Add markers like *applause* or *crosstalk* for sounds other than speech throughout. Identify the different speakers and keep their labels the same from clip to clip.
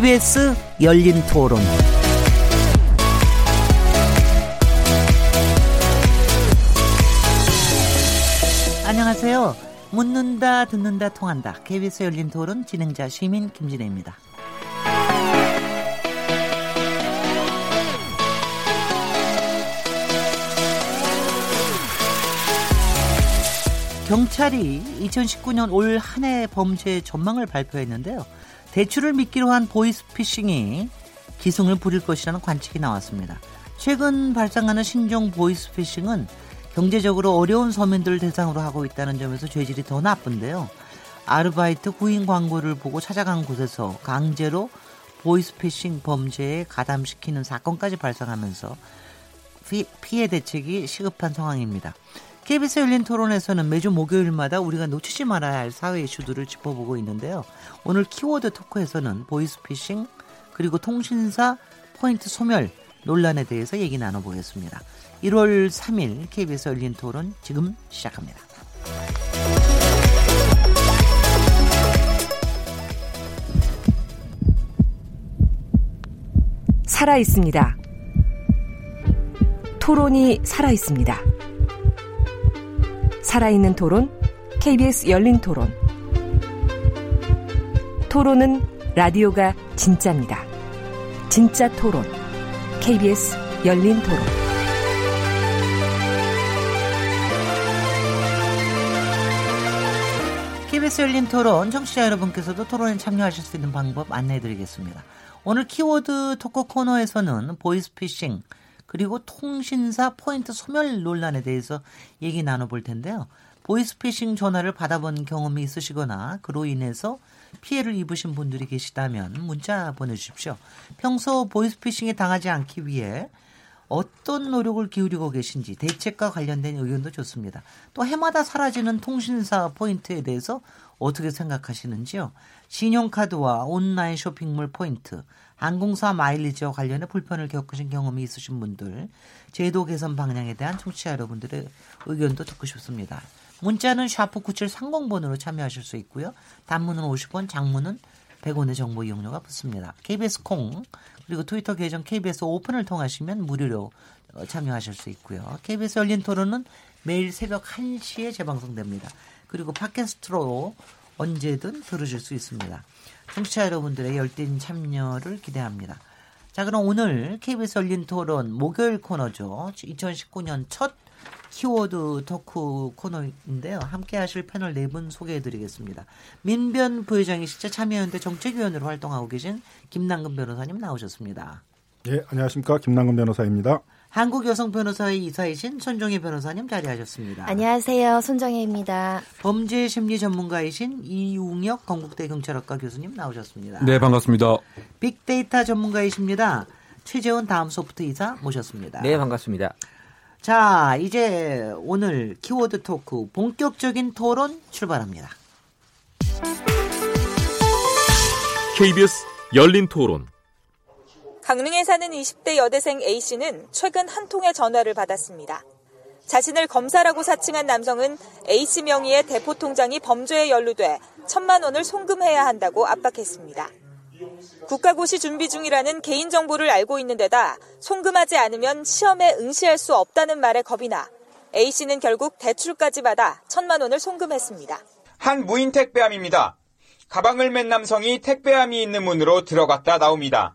Speaker 1: KBS 열린 토론. 안녕하세요. 묻는다, 듣는다, 통한다. KBS 열린 토론 진행자 시민 김진혜입니다. 경찰이 2019년 올 한 해 범죄 전망을 발표했는데요. 대출을 미끼로 한 보이스피싱이 기승을 부릴 것이라는 관측이 나왔습니다. 최근 발생하는 신종 보이스피싱은 경제적으로 어려운 서민들을 대상으로 하고 있다는 점에서 죄질이 더 나쁜데요. 아르바이트 구인 광고를 보고 찾아간 곳에서 강제로 보이스피싱 범죄에 가담시키는 사건까지 발생하면서 피해 대책이 시급한 상황입니다. KBS 열린 토론에서는 매주 목요일마다 우리가 놓치지 말아야 할 사회 이슈들을 짚어보고 있는데요. 오늘 키워드 토크에서는 보이스피싱 그리고 통신사 포인트 소멸 논란에 대해서 얘기 나눠보겠습니다. 1월 3일 KBS 열린 토론 지금 시작합니다.
Speaker 2: 살아 있습니다. 토론이 살아 있습니다. 살아있는 토론, KBS 열린 토론. 토론은 라디오가 진짜입니다. 진짜 토론, KBS 열린 토론.
Speaker 1: KBS 열린 토론, 청취자 여러분께서도 토론에 참여하실 수 있는 방법 안내해 드리겠습니다. 오늘 키워드 토크 코너에서는 보이스피싱, 그리고 통신사 포인트 소멸 논란에 대해서 얘기 나눠 볼 텐데요. 보이스피싱 전화를 받아본 경험이 있으시거나 그로 인해서 피해를 입으신 분들이 계시다면 문자 보내주십시오. 평소 보이스피싱에 당하지 않기 위해 어떤 노력을 기울이고 계신지 대책과 관련된 의견도 좋습니다. 또 해마다 사라지는 통신사 포인트에 대해서 어떻게 생각하시는지요? 신용카드와 온라인 쇼핑몰 포인트, 항공사 마일리지와 관련해 불편을 겪으신 경험이 있으신 분들, 제도 개선 방향에 대한 청취자 여러분들의 의견도 듣고 싶습니다. 문자는 샤프 9730번으로 참여하실 수 있고요. 단문은 50원, 장문은 100원의 정보 이용료가 붙습니다. KBS 콩 그리고 트위터 계정 KBS 오픈을 통하시면 무료로 어, 참여하실 수 있고요. KBS 열린 토론은 매일 새벽 1시에 재방송됩니다. 그리고 팟캐스트로 언제든 들으실 수 있습니다. 청취자 여러분들의 열띤 참여를 기대합니다. 자, 그럼 오늘 KBS 열린 토론 목요일 코너죠. 2019년 첫 키워드 토크 코너인데요. 함께 하실 패널 네 분 소개해 드리겠습니다. 민변 부회장이시자 참여연대 정책위원으로 활동하고 계신 김남근 변호사님 나오셨습니다.
Speaker 3: 네, 안녕하십니까. 김남근 변호사입니다.
Speaker 1: 한국여성변호사회 이사이신 손정혜 변호사님 자리하셨습니다.
Speaker 4: 안녕하세요. 손정혜입니다.
Speaker 1: 범죄심리 전문가이신 이웅혁 건국대 경찰학과 교수님 나오셨습니다.
Speaker 5: 네, 반갑습니다.
Speaker 1: 빅데이터 전문가이십니다. 최재원 다음 소프트 이사 모셨습니다.
Speaker 6: 네, 반갑습니다.
Speaker 1: 자, 이제 오늘 키워드 토크 본격적인 토론 출발합니다.
Speaker 7: KBS 열린 토론.
Speaker 8: 강릉에 사는 20대 여대생 A씨는 최근 한 통의 전화를 받았습니다. 자신을 검사라고 사칭한 남성은 A씨 명의의 대포 통장이 범죄에 연루돼 천만 원을 송금해야 한다고 압박했습니다. 국가고시 준비 중이라는 개인정보를 알고 있는 데다 송금하지 않으면 시험에 응시할 수 없다는 말에 겁이 나 A씨는 결국 대출까지 받아 천만 원을 송금했습니다.
Speaker 9: 한 무인 택배함입니다. 가방을 맨 남성이 택배함이 있는 문으로 들어갔다 나옵니다.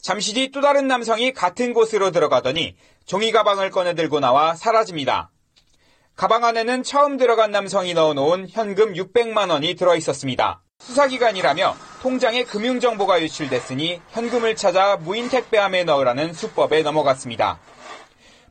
Speaker 9: 잠시 뒤 또 다른 남성이 같은 곳으로 들어가더니 종이 가방을 꺼내 들고 나와 사라집니다. 가방 안에는 처음 들어간 남성이 넣어놓은 현금 600만 원이 들어 있었습니다. 수사기관이라며 통장에 금융정보가 유출됐으니 현금을 찾아 무인 택배함에 넣으라는 수법에 넘어갔습니다.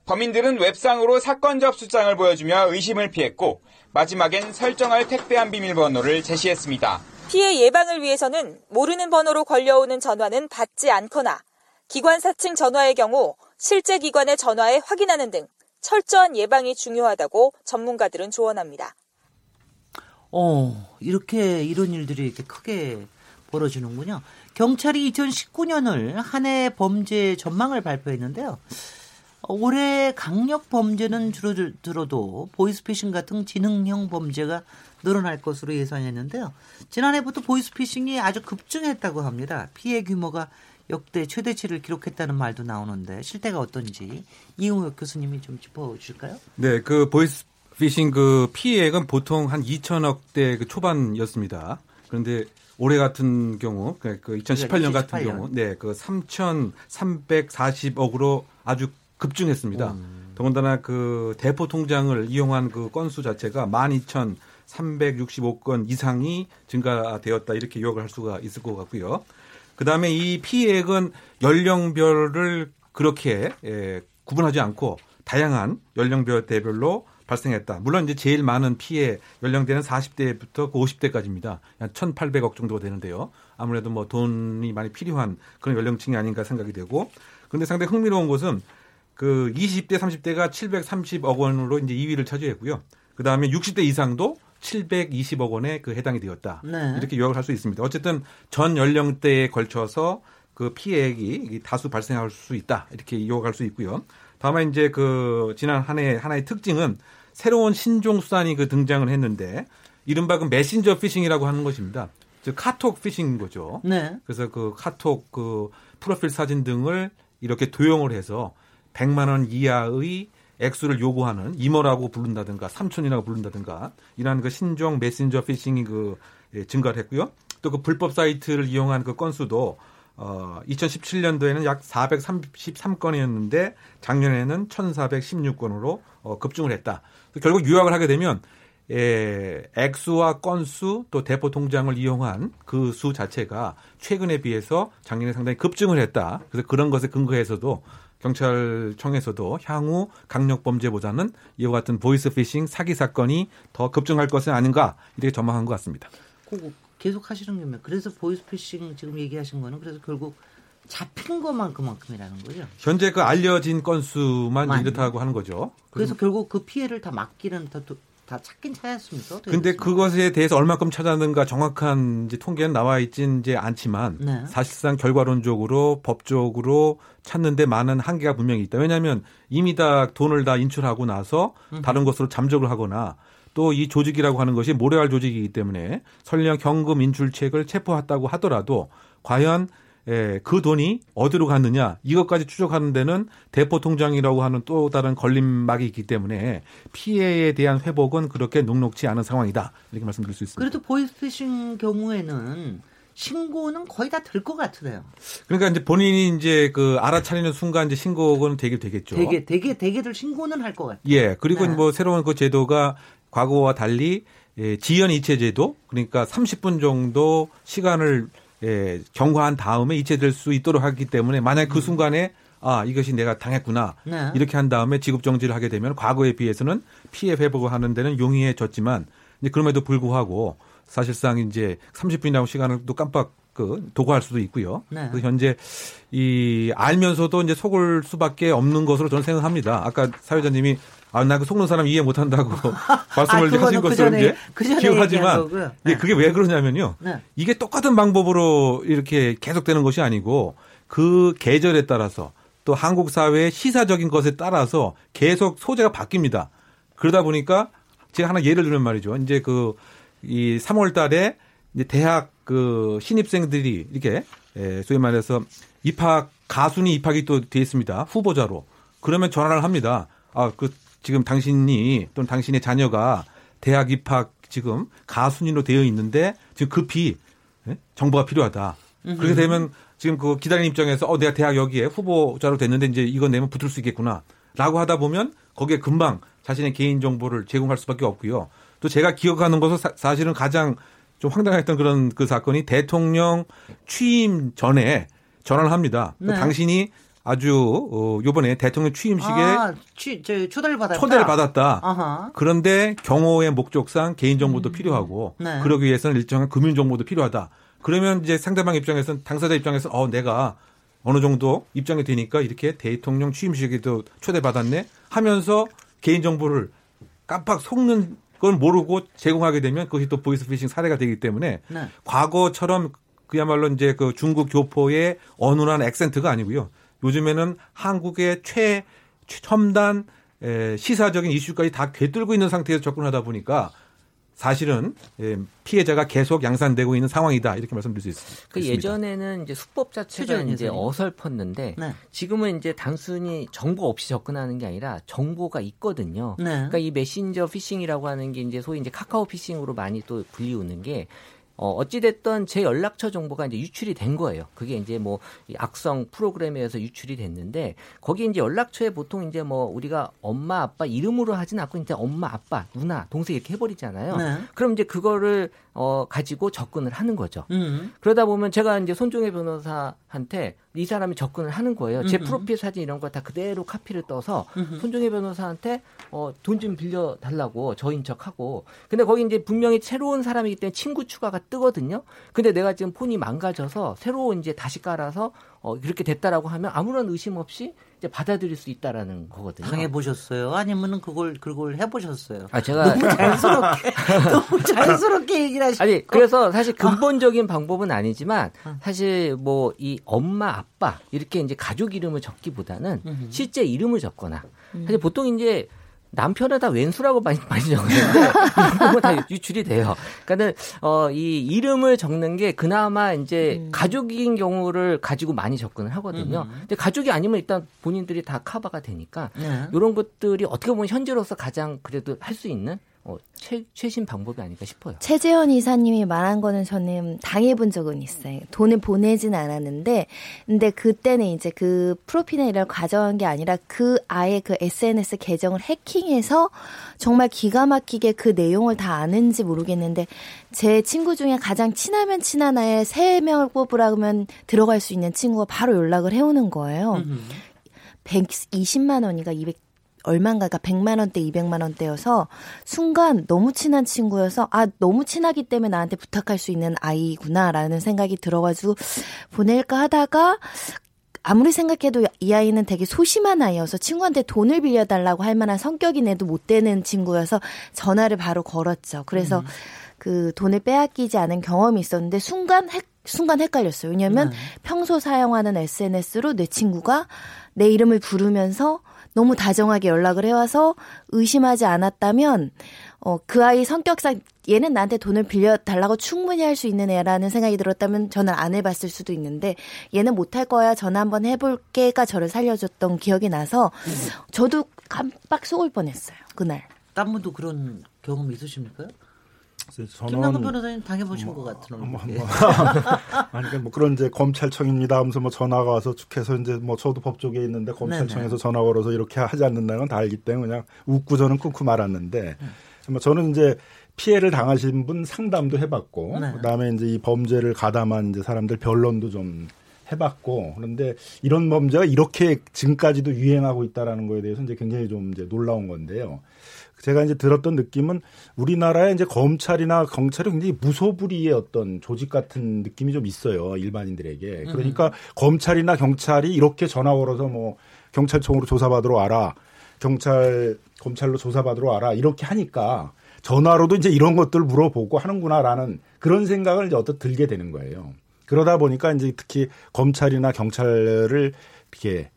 Speaker 9: 범인들은 웹상으로 사건 접수장을 보여주며 의심을 피했고 마지막엔 설정할 택배함 비밀번호를 제시했습니다.
Speaker 8: 피해 예방을 위해서는 모르는 번호로 걸려오는 전화는 받지 않거나 기관 사칭 전화의 경우 실제 기관의 전화에 확인하는 등 철저한 예방이 중요하다고 전문가들은 조언합니다.
Speaker 1: 어, 이렇게 이런 일들이 이렇게 크게 벌어지는군요. 경찰이 2019년을 한 해 범죄 전망을 발표했는데요. 올해 강력 범죄는 줄어들어도 보이스피싱 같은 지능형 범죄가 늘어날 것으로 예상했는데요. 지난해부터 보이스피싱이 아주 급증했다고 합니다. 피해 규모가 역대 최대치를 기록했다는 말도 나오는데 실태가 어떤지 이용혁 교수님이 좀 짚어주실까요?
Speaker 5: 네, 그 보이스 피싱 그 피해액은 보통 한 2천억 대 그 초반이었습니다. 그런데 올해 같은 경우 그 2018년 같은
Speaker 1: 2018년.
Speaker 5: 경우 네, 그 3,340억으로 아주 급증했습니다.
Speaker 1: 음.
Speaker 5: 더군다나 그 대포 통장을 이용한 그 건수 자체가 12,365건 이상이 증가되었다 이렇게 요약을 할 수가 있을 것 같고요. 그 다음에 이 피해액은 연령별을 그렇게 예, 구분하지 않고 다양한 연령대별로 발생했다. 물론 이제 제일 많은 피해 연령대는 40대부터 그 50대까지입니다. 한 1,800억 정도가 되는데요. 아무래도 뭐 돈이 많이 필요한 그런 연령층이 아닌가 생각이 되고. 그런데 상당히 흥미로운 것은 그 20대, 30대가 730억 원으로 이제 2위를 차지했고요. 그 다음에 60대 이상도 720억 원에 그 해당이 되었다.
Speaker 1: 네.
Speaker 5: 이렇게 요약을 할 수 있습니다. 어쨌든 전 연령대에 걸쳐서 그 피해액이 다수 발생할 수 있다. 이렇게 요약할 수 있고요. 다만 이제 그 지난 한 해 하나의 특징은 새로운 신종 수단이 그 등장을 했는데 이른바 그 메신저 피싱이라고 하는 것입니다. 즉 카톡 피싱인 거죠.
Speaker 1: 네.
Speaker 5: 그래서 그 카톡 그 프로필 사진 등을 이렇게 도용을 해서 100만 원 이하의 액수를 요구하는 이모라고 부른다든가 삼촌이라고 부른다든가 이러한 그 신종 메신저 피싱이 그 예, 증가를 했고요. 또 그 불법 사이트를 이용한 그 건수도 어 2017년도에는 약 433건이었는데 작년에는 1,416건으로 어, 급증을 했다. 결국 요약을 하게 되면 예, 액수와 건수 또 대포 통장을 이용한 그 수 자체가 최근에 비해서 작년에 상당히 급증을 했다. 그래서 그런 것에 근거해서도 경찰청에서도 향후 강력 범죄보다는 이와 같은 보이스 피싱 사기 사건이 더 급증할 것은 아닌가 이렇게 전망한 것 같습니다.
Speaker 1: 계속 하시는 거면 그래서 보이스 피싱 지금 얘기하신 거는 그래서 결국 잡힌 것만 그만큼이라는 거죠.
Speaker 5: 현재 그 알려진 건수만
Speaker 1: 많이.
Speaker 5: 이렇다고 하는 거죠.
Speaker 1: 그래서 결국 그 피해를 다 막기는 다, 다 찾긴 찾았습니까? 어떻게
Speaker 5: 근데
Speaker 1: 됐습니까?
Speaker 5: 그것에 대해서 얼마큼 찾았는가 정확한 이제 통계는 나와 있진 이제 않지만
Speaker 1: 네.
Speaker 5: 사실상 결과론적으로 법적으로 찾는데 많은 한계가 분명히 있다. 왜냐하면 이미 다 돈을 다 인출하고 나서 다른 것으로 잠적을 하거나 또이 조직이라고 하는 것이 모래알 조직이기 때문에 설령 현금 인출책을 체포했다고 하더라도 과연 예, 그 돈이 어디로 갔느냐 이것까지 추적하는 데는 대포 통장이라고 하는 또 다른 걸림막이 있기 때문에 피해에 대한 회복은 그렇게 녹록치 않은 상황이다 이렇게 말씀드릴 수 있습니다.
Speaker 1: 그래도 보이스피싱 경우에는 신고는 거의 다 될 것 같으네요.
Speaker 5: 그러니까 이제 본인이 이제 그 알아차리는 순간 이제 신고는 되게 되겠죠.
Speaker 1: 되게 되게 되게들 신고는 할 것 같아요.
Speaker 5: 예. 그리고
Speaker 1: 네.
Speaker 5: 뭐 새로운 그 제도가 과거와 달리 예, 지연 이체 제도 그러니까 30분 정도 시간을 예, 경과한 다음에 이체될 수 있도록 하기 때문에 만약 그 순간에 아 이것이 내가 당했구나
Speaker 1: 음. 네.
Speaker 5: 이렇게 한 다음에 지급 정지를 하게 되면 과거에 비해서는 피해 회복을 하는 데는 용이해졌지만 이제 그럼에도 불구하고 사실상 이제 30분이라고 시간을 또 깜빡 그 도구할 수도 있고요.
Speaker 1: 네.
Speaker 5: 그래서 현재 이 알면서도 이제 속을 수밖에 없는 것으로 저는 생각합니다. 아까 사회자님이 아, 나 그 속는 사람 이해 못 한다고 *laughs* 말씀을
Speaker 1: 그거는
Speaker 5: 하신
Speaker 1: 그
Speaker 5: 것으로
Speaker 1: 전에-
Speaker 5: 이제
Speaker 1: 그
Speaker 5: 기억하지만.
Speaker 1: 네.
Speaker 5: 예, 그게 왜 그러냐면요.
Speaker 1: 네.
Speaker 5: 이게 똑같은 방법으로 이렇게 계속되는 것이 아니고 그 계절에 따라서 또 한국 사회의 시사적인 것에 따라서 계속 소재가 바뀝니다. 그러다 보니까 제가 하나 예를 들면 말이죠. 이제 그 이 3월 달에 이제 대학 그 신입생들이 이렇게 예, 소위 말해서 입학 가순위 입학이 또 돼 있습니다. 후보자로. 그러면 전화를 합니다. 아, 그 지금 당신이 또는 당신의 자녀가 대학 입학 지금 가순위로 되어 있는데 지금 급히 예? 정보가 필요하다. 그렇게 되면 지금 그 기다리는 입장에서 어 내가 대학 여기에 후보자로 됐는데 이제 이거 내면 붙을 수 있겠구나. 라고 하다 보면 거기에 금방 자신의 개인 정보를 제공할 수밖에 없고요. 또 제가 기억하는 것은 사, 사실은 가장 좀 황당했던 그런 그 사건이 대통령 취임 전에 전화를 합니다. 그
Speaker 1: 네.
Speaker 5: 당신이 아주 어 요번에 대통령 취임식에
Speaker 1: 아, 취, 저 초대를 받았다.
Speaker 5: 초대를 받았다.
Speaker 1: 아하.
Speaker 5: 그런데 경호의 목적상 개인 정보도 필요하고
Speaker 1: 네.
Speaker 5: 그러기 위해서는 일정한 금융 정보도 필요하다. 그러면 이제 상대방 입장에서는 당사자 입장에서 어 내가 어느 정도 입장이 되니까 이렇게 대통령 취임식에도 초대받았네 하면서 개인 정보를 깜빡 속는 걸 모르고 제공하게 되면 그것이 또 보이스피싱 사례가 되기 때문에
Speaker 1: 네.
Speaker 5: 과거처럼 그야말로 이제 그 중국 교포의 어눌한 액센트가 아니고요. 요즘에는 한국의 최 첨단 에, 시사적인 이슈까지 다 꿰뚫고 있는 상태에서 접근하다 보니까 사실은 예, 피해자가 계속 양산되고 있는 상황이다 이렇게 말씀드릴 수 있습니다.
Speaker 6: 그 예전에는 이제 수법 자체가 이제. 어설펐는데
Speaker 1: 네.
Speaker 6: 지금은 이제 단순히 정보 없이 접근하는 게 아니라 정보가 있거든요.
Speaker 1: 네.
Speaker 6: 그러니까 이 메신저 피싱이라고 하는 게 이제 소위 이제 카카오 피싱으로 많이 또 불리우는 게 어, 어찌됐든 제 연락처 정보가 이제 유출이 된 거예요. 그게 이제 뭐 이 악성 프로그램에 의해서 유출이 됐는데, 거기 이제 연락처에 보통 이제 뭐 우리가 엄마, 아빠 이름으로 하진 않고 이제 엄마, 아빠, 누나, 동생 이렇게 해버리잖아요.
Speaker 1: 네.
Speaker 6: 그럼 이제 그거를 어, 가지고 접근을 하는 거죠.
Speaker 1: 음.
Speaker 6: 그러다 보면 제가 이제 손종혜 변호사한테 이 사람이 접근을 하는 거예요. 제
Speaker 1: 음흠.
Speaker 6: 프로필 사진 이런 거 다 그대로 카피를 떠서
Speaker 1: 음흠.
Speaker 6: 손종혜 변호사한테 어, 돈 좀 빌려 달라고 저인 척하고. 근데 거기 이제 분명히 새로운 사람이기 때문에 친구 추가가 뜨거든요. 근데 내가 지금 폰이 망가져서 새로 이제 다시 깔아서 어, 그렇게 됐다라고 하면 아무런 의심 없이 이제 받아들일 수 있다라는 거거든요.
Speaker 1: 당해 보셨어요? 아니면은 그걸 그걸 해 보셨어요?
Speaker 6: 아 제가
Speaker 1: 너무 자연스럽게 *laughs* 너무 자연스럽게 얘기를 하시고
Speaker 6: 아니 그래서 사실 근본적인 방법은 아니지만 사실 뭐 이 엄마 아빠 이렇게 이제 가족 이름을 적기보다는 실제 이름을 적거나 사실 보통 이제 남편에다 왼수라고 많이 많이 적는데 *laughs* 이런 다 유출이 돼요. 그러니까는 어 이 이름을 적는 게 그나마 이제 가족인 경우를 가지고 많이 접근을 하거든요. 근데 가족이 아니면 일단 본인들이 다 커버가 되니까
Speaker 1: 네.
Speaker 6: 이런 것들이 어떻게 보면 현재로서 가장 그래도 할 수 있는 어, 최, 최신 방법이 아닐까 싶어요.
Speaker 4: 최재현 이사님이 말한 거는 저는 당해본 적은 있어요. 돈을 보내진 않았는데, 근데 그때는 이제 그 프로필이나 이런 걸 가져간 게 아니라 그 아예 그 SNS 계정을 해킹해서 정말 기가 막히게 그 내용을 다 아는지 모르겠는데, 제 친구 중에 가장 친하면 친한 아예 세 명을 뽑으라면 들어갈 수 있는 친구가 바로 연락을 해오는 거예요. 120만 원인가 200 얼마인가가 100만 원대, 200만 원대여서 순간 너무 친한 친구여서 아 너무 친하기 때문에 나한테 부탁할 수 있는 아이구나라는 생각이 들어가지고 보낼까 하다가 아무리 생각해도 이 아이는 되게 소심한 아이여서 친구한테 돈을 빌려달라고 할 만한 성격인 애도 못 되는 친구여서 전화를 바로 걸었죠. 그래서 그 돈을 빼앗기지 않은 경험이 있었는데 순간 헷, 순간 헷갈렸어요. 왜냐하면 평소 사용하는 SNS로 내 친구가 내 이름을 부르면서 너무 다정하게 연락을 해와서 의심하지 않았다면 어, 그 아이 성격상 얘는 나한테 돈을 빌려달라고 충분히 할 수 있는 애라는 생각이 들었다면 전화를 안 해봤을 수도 있는데 얘는 못할 거야 전화 한번 해볼게가 저를 살려줬던 기억이 나서 저도 깜빡 속을 뻔했어요 그날.
Speaker 1: 딴 분도 그런 경험 있으십니까?
Speaker 3: 저는
Speaker 1: 김남근 변호사님 당해보신 것 같은
Speaker 3: 뭐,
Speaker 1: 데 *laughs*
Speaker 3: 뭐, 아니 그뭐 그런 이제 검찰청입니다 하면서 뭐 전화가 와서 축해서 이제 뭐 저도 법조계에 있는데 검찰청에서 전화 걸어서 이렇게 하지 않는다는 건 다 알기 때문에 그냥 웃고 저는 끊고 말았는데 뭐 저는 이제 피해를 당하신 분 상담도 해봤고
Speaker 1: 네.
Speaker 3: 그다음에 이제 이 범죄를 가담한 이제 사람들 변론도 좀 해봤고 그런데 이런 범죄가 이렇게 지금까지도 유행하고 있다라는 거에 대해서 이제 굉장히 좀 이제 놀라운 건데요. 제가 이제 들었던 느낌은 우리나라의 이제 검찰이나 경찰이 굉장히 무소불위의 어떤 조직 같은 느낌이 좀 있어요 일반인들에게. 그러니까 검찰이나 경찰이 이렇게 전화 걸어서 뭐 경찰청으로 조사받으러 와라, 경찰 검찰로 조사받으러 와라 이렇게 하니까 전화로도 이제 이런 것들 을 물어보고 하는구나라는 그런 생각을 이제 어떻게 들게 되는 거예요. 그러다 보니까 이제 특히 검찰이나 경찰을 이렇게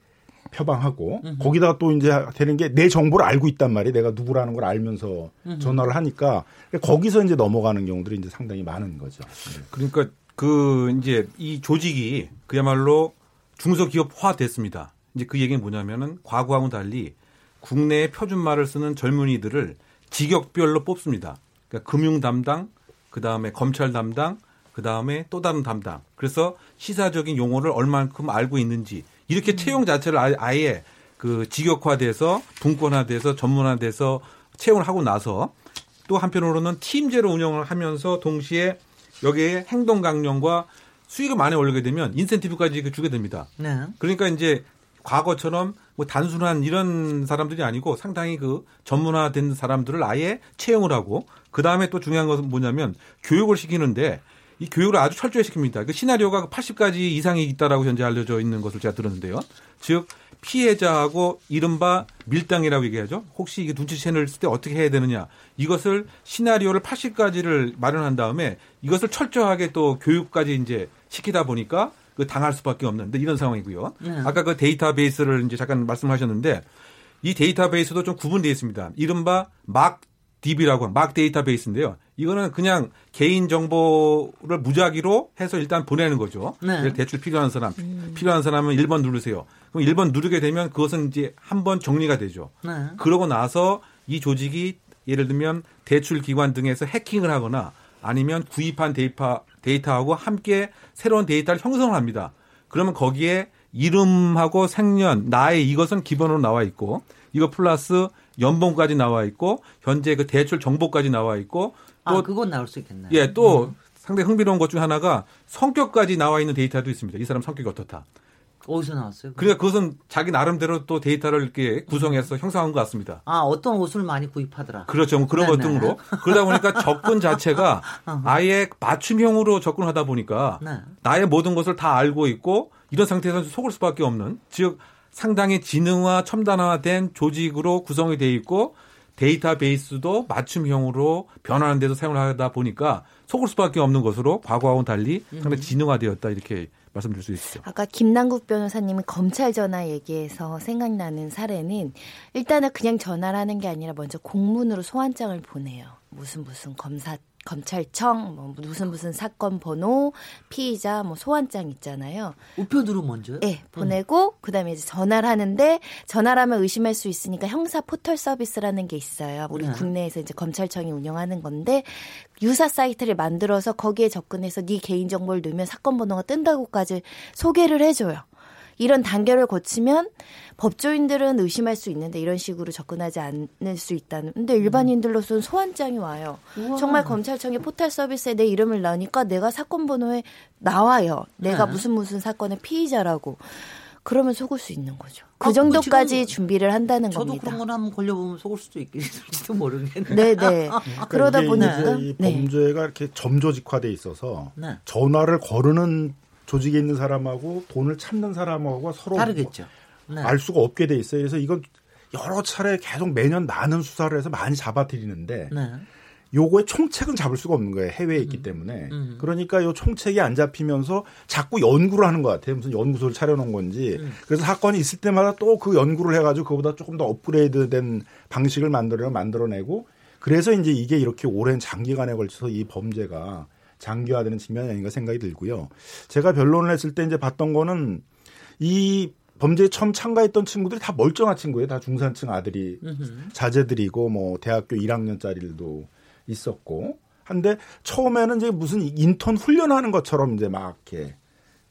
Speaker 3: 표방하고 거기다가 또 이제 되는 게 내 정보를 알고 있단 말이에요. 내가 누구라는 걸 알면서 전화를 하니까 거기서 이제 넘어가는 경우들이 이제 상당히 많은 거죠. 네.
Speaker 5: 그러니까 그 이제 이 조직이 그야말로 중소기업화 됐습니다. 이제 그 얘기는 뭐냐면은 과거하고는 달리 국내에 표준말을 쓰는 젊은이들을 직역별로 뽑습니다. 그러니까 금융 담당, 그 다음에 검찰 담당, 그 다음에 또 다른 담당. 그래서 시사적인 용어를 얼만큼 알고 있는지 이렇게 채용 자체를 아예- 아예 그 직역화돼서 분권화돼서 전문화돼서 채용을 하고 나서 또 한편으로는 팀제로 운영을 하면서 동시에 여기에 행동 강령과 수익을 많이 올리게 되면 인센티브까지 그 주게 됩니다.
Speaker 1: 네.
Speaker 5: 그러니까 이제 과거처럼 뭐 단순한 이런 사람들이 아니고 상당히 그 전문화된 사람들을 아예 채용을 하고 그 다음에 또 중요한 것은 뭐냐면 교육을 시키는데 이 교육을 아주 철저히 시킵니다. 그 시나리오가 80가지 이상이 있다라고 현재 알려져 있는 것을 제가 들었는데요. 즉 피해자하고 이른바 밀당이라고 얘기하죠. 혹시 이게 눈치채를 쓸때 어떻게 해야 되느냐. 이것을 시나리오를 80가지를 마련한 다음에 이것을 철저하게 또 교육까지 이제 시키다 보니까 그 당할 수밖에 없는 데 이런 상황이고요.
Speaker 1: 네.
Speaker 5: 아까 그 데이터베이스를 이제 잠깐 말씀하셨는데 이 데이터베이스도 좀 구분되어 있습니다. 이른바 막 DB라고 막 데이터베이스인데요. 이거는 그냥 개인 정보를 무작위로 해서 일단 보내는 거죠.
Speaker 1: 네.
Speaker 5: 대출 필요한 사람, 필요한 사람은 1번 누르세요. 그럼 1번 누르게 되면 그것은 이제 한 번 정리가 되죠.
Speaker 1: 네.
Speaker 5: 그러고 나서 이 조직이 예를 들면 대출 기관 등에서 해킹을 하거나 아니면 구입한 데이터, 데이터하고 함께 새로운 데이터를 형성을 합니다. 그러면 거기에 이름하고 생년, 나이 이것은 기본으로 나와 있고 이거 플러스 연봉까지 나와 있고 현재 그 대출 정보까지 나와 있고 또
Speaker 1: 아, 그건 나올 수 있겠네요.
Speaker 5: 예, 또 상당히 흥미로운 것 중 하나가 성격까지 나와 있는 데이터도 있습니다. 이 사람 성격이 어떻다.
Speaker 1: 어디서 나왔어요?
Speaker 5: 그러니까 그것은 자기 나름대로 또 데이터를 이렇게 구성해서 형성한 것 같습니다.
Speaker 1: 아, 어떤 옷을 많이 구입하더라.
Speaker 5: 그렇죠. 뭐 그런 것
Speaker 1: 네네.
Speaker 5: 등으로. 그러다 보니까 *laughs* 접근 자체가 아예 맞춤형으로 접근하다 보니까
Speaker 1: 네.
Speaker 5: 나의 모든 것을 다 알고 있고 이런 상태에서 속을 수밖에 없는 즉 상당히 지능화 첨단화된 조직으로 구성이 돼 있고 데이터베이스도 맞춤형으로 변하는 데도 사용을 하다 보니까 속을 수밖에 없는 것으로 과거와는 달리 상당히 지능화되었다 이렇게 말씀드릴 수 있죠.
Speaker 4: 아까 김남국 변호사님이 검찰 전화 얘기해서 생각나는 사례는 일단은 그냥 전화를 하는 게 아니라 먼저 공문으로 소환장을 보내요. 무슨 무슨 검사 검찰청 뭐 무슨 무슨 사건 번호 피의자 뭐 소환장 있잖아요.
Speaker 1: 우편으로 먼저요?
Speaker 4: 예, 보내고 그다음에 이제 전화를 하는데 전화를 하면 의심할 수 있으니까 형사 포털 서비스라는 게 있어요. 우리
Speaker 1: 네.
Speaker 4: 국내에서 이제 검찰청이 운영하는 건데 유사 사이트를 만들어서 거기에 접근해서 네 개인 정보를 넣으면 사건 번호가 뜬다고까지 소개를 해 줘요. 이런 단계를 거치면 법조인들은 의심할 수 있는데 이런 식으로 접근하지 않을 수 있다는. 근데 일반인들로서는 소환장이 와요. 정말 검찰청의 포털 서비스에 내 이름을 넣으니까 내가 사건 번호에 나와요. 내가
Speaker 1: 네.
Speaker 4: 무슨 무슨 사건의 피의자라고. 그러면 속을 수 있는 거죠.
Speaker 1: 아,
Speaker 4: 그 정도까지 준비를 한다는
Speaker 1: 저도
Speaker 4: 겁니다.
Speaker 1: 그런 건 한번 걸려보면 속을 수도 있겠을지도 모르겠네.
Speaker 4: 네, 네. *laughs* 그러다 보니까
Speaker 3: 이
Speaker 4: 네.
Speaker 3: 범죄가 이렇게 점조직화돼 있어서
Speaker 1: 네.
Speaker 3: 전화를 거르는 조직에 있는 사람하고 돈을 참는 사람하고 서로
Speaker 1: 다르겠죠. 네.
Speaker 3: 알 수가 없게 돼 있어요. 그래서 이건 여러 차례 계속 매년 많은 수사를 해서 많이 잡아들이는데
Speaker 1: 네.
Speaker 3: 요거의 총책은 잡을 수가 없는 거예요. 해외에 있기 때문에.
Speaker 1: 음.
Speaker 3: 그러니까 요 총책이 안 잡히면서 자꾸 연구를 하는 것 같아요. 무슨 연구소를 차려놓은 건지.
Speaker 1: 음.
Speaker 3: 그래서 사건이 있을 때마다 또 그 연구를 해가지고 그보다 조금 더 업그레이드 된 방식을 만들어 만들어내고 그래서 이제 이게 이렇게 오랜 장기간에 걸쳐서 이 범죄가 장기화되는 측면이 아닌가 생각이 들고요. 제가 변론을 했을 때 이제 봤던 거는 이 범죄에 처음 참가했던 친구들이 다 멀쩡한 친구예요. 다 중산층 아들이 자제들이고 뭐 대학교 1학년짜리들도 있었고 한데 처음에는 이제 무슨 인턴 훈련하는 것처럼 이제 막 이렇게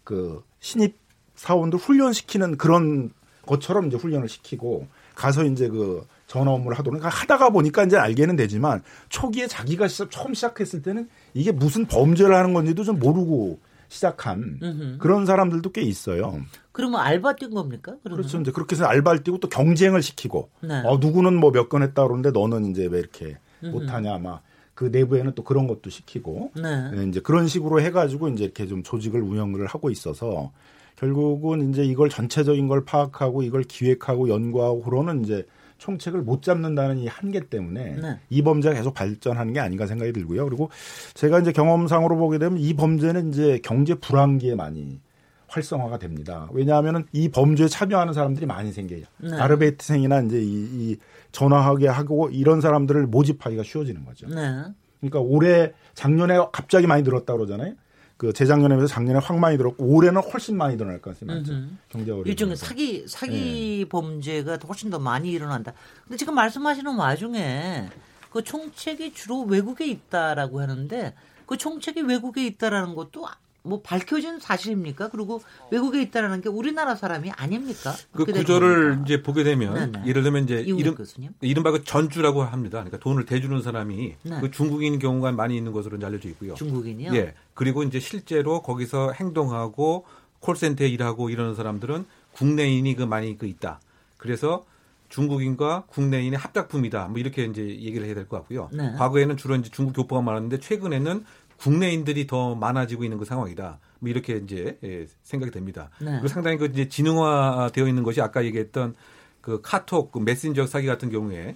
Speaker 3: 그 신입 사원들 훈련시키는 그런 것처럼 이제 훈련을 시키고 가서 이제 그 전화 업무를 하도록 그러니까 하다가 보니까 이제 알게는 되지만 초기에 자기가 시작, 처음 시작했을 때는 이게 무슨 범죄를 하는 건지도 좀 모르고 시작한
Speaker 1: 음흠.
Speaker 3: 그런 사람들도 꽤 있어요.
Speaker 1: 그러면 알바 뛴 겁니까? 그러면?
Speaker 3: 그렇죠. 이제 그렇게 해서 알바를 뛰고 또 경쟁을 시키고
Speaker 1: 네.
Speaker 3: 어 누구는 뭐 몇 건 했다 그러는데 너는 이제 왜 이렇게 못하냐 아마 그 내부에는 또 그런 것도 시키고
Speaker 1: 네.
Speaker 3: 네, 이제 그런 식으로 해가지고 이제 이렇게 좀 조직을 운영을 하고 있어서 결국은 이제 이걸 전체적인 걸 파악하고 이걸 기획하고 연구하고 그러는 이제 총책을 못 잡는다는 이 한계 때문에
Speaker 1: 네.
Speaker 3: 이 범죄가 계속 발전하는 게 아닌가 생각이 들고요. 그리고 제가 이제 경험상으로 보게 되면 이 범죄는 이제 경제 불황기에 많이 활성화가 됩니다. 왜냐하면은 이 범죄에 참여하는 사람들이 많이 생겨요.
Speaker 1: 네.
Speaker 3: 아르바이트생이나 이제 이, 이 전화하게 하고 이런 사람들을 모집하기가 쉬워지는 거죠.
Speaker 1: 네.
Speaker 3: 그러니까 올해 작년에 갑자기 많이 늘었다 그러잖아요. 그 재작년에 비해서 작년에 확 많이 늘었고 올해는 훨씬 많이 늘어날 많죠.
Speaker 1: 음흠.
Speaker 3: 경제 어려움.
Speaker 1: 일종의 사기 사기 범죄가 훨씬 더 많이 일어난다. 근데 지금 말씀하시는 와중에 그 총책이 주로 외국에 있다라고 하는데 그 총책이 외국에 있다라는 것도 뭐 밝혀진 사실입니까? 그리고 외국에 있다라는 게 우리나라 사람이 아닙니까?
Speaker 5: 그 구조를? 이제 보게 되면
Speaker 1: 네네.
Speaker 5: 예를 들면 이제 이름
Speaker 1: 교수님.
Speaker 5: 이른바 그 전주라고 합니다. 그러니까 돈을 대주는 사람이
Speaker 1: 네.
Speaker 5: 그 중국인 경우가 많이 있는 것으로 이제 알려져 있고요.
Speaker 1: 중국인이요.
Speaker 5: 예. 그리고 이제 실제로 거기서 행동하고 콜센터에 일하고 이러는 사람들은 국내인이 그 많이 그 있다. 그래서 중국인과 국내인의 합작품이다. 뭐 이렇게 이제 얘기를 해야 될 것 같고요.
Speaker 1: 네.
Speaker 5: 과거에는 주로 이제 중국 교포가 많았는데 최근에는 국내인들이 더 많아지고 있는 그 상황이다. 뭐 이렇게 이제 예, 생각이 됩니다.
Speaker 1: 네.
Speaker 5: 그리고 상당히 그 이제 지능화되어 있는 것이 아까 얘기했던 그 카톡, 그 메신저 사기 같은 경우에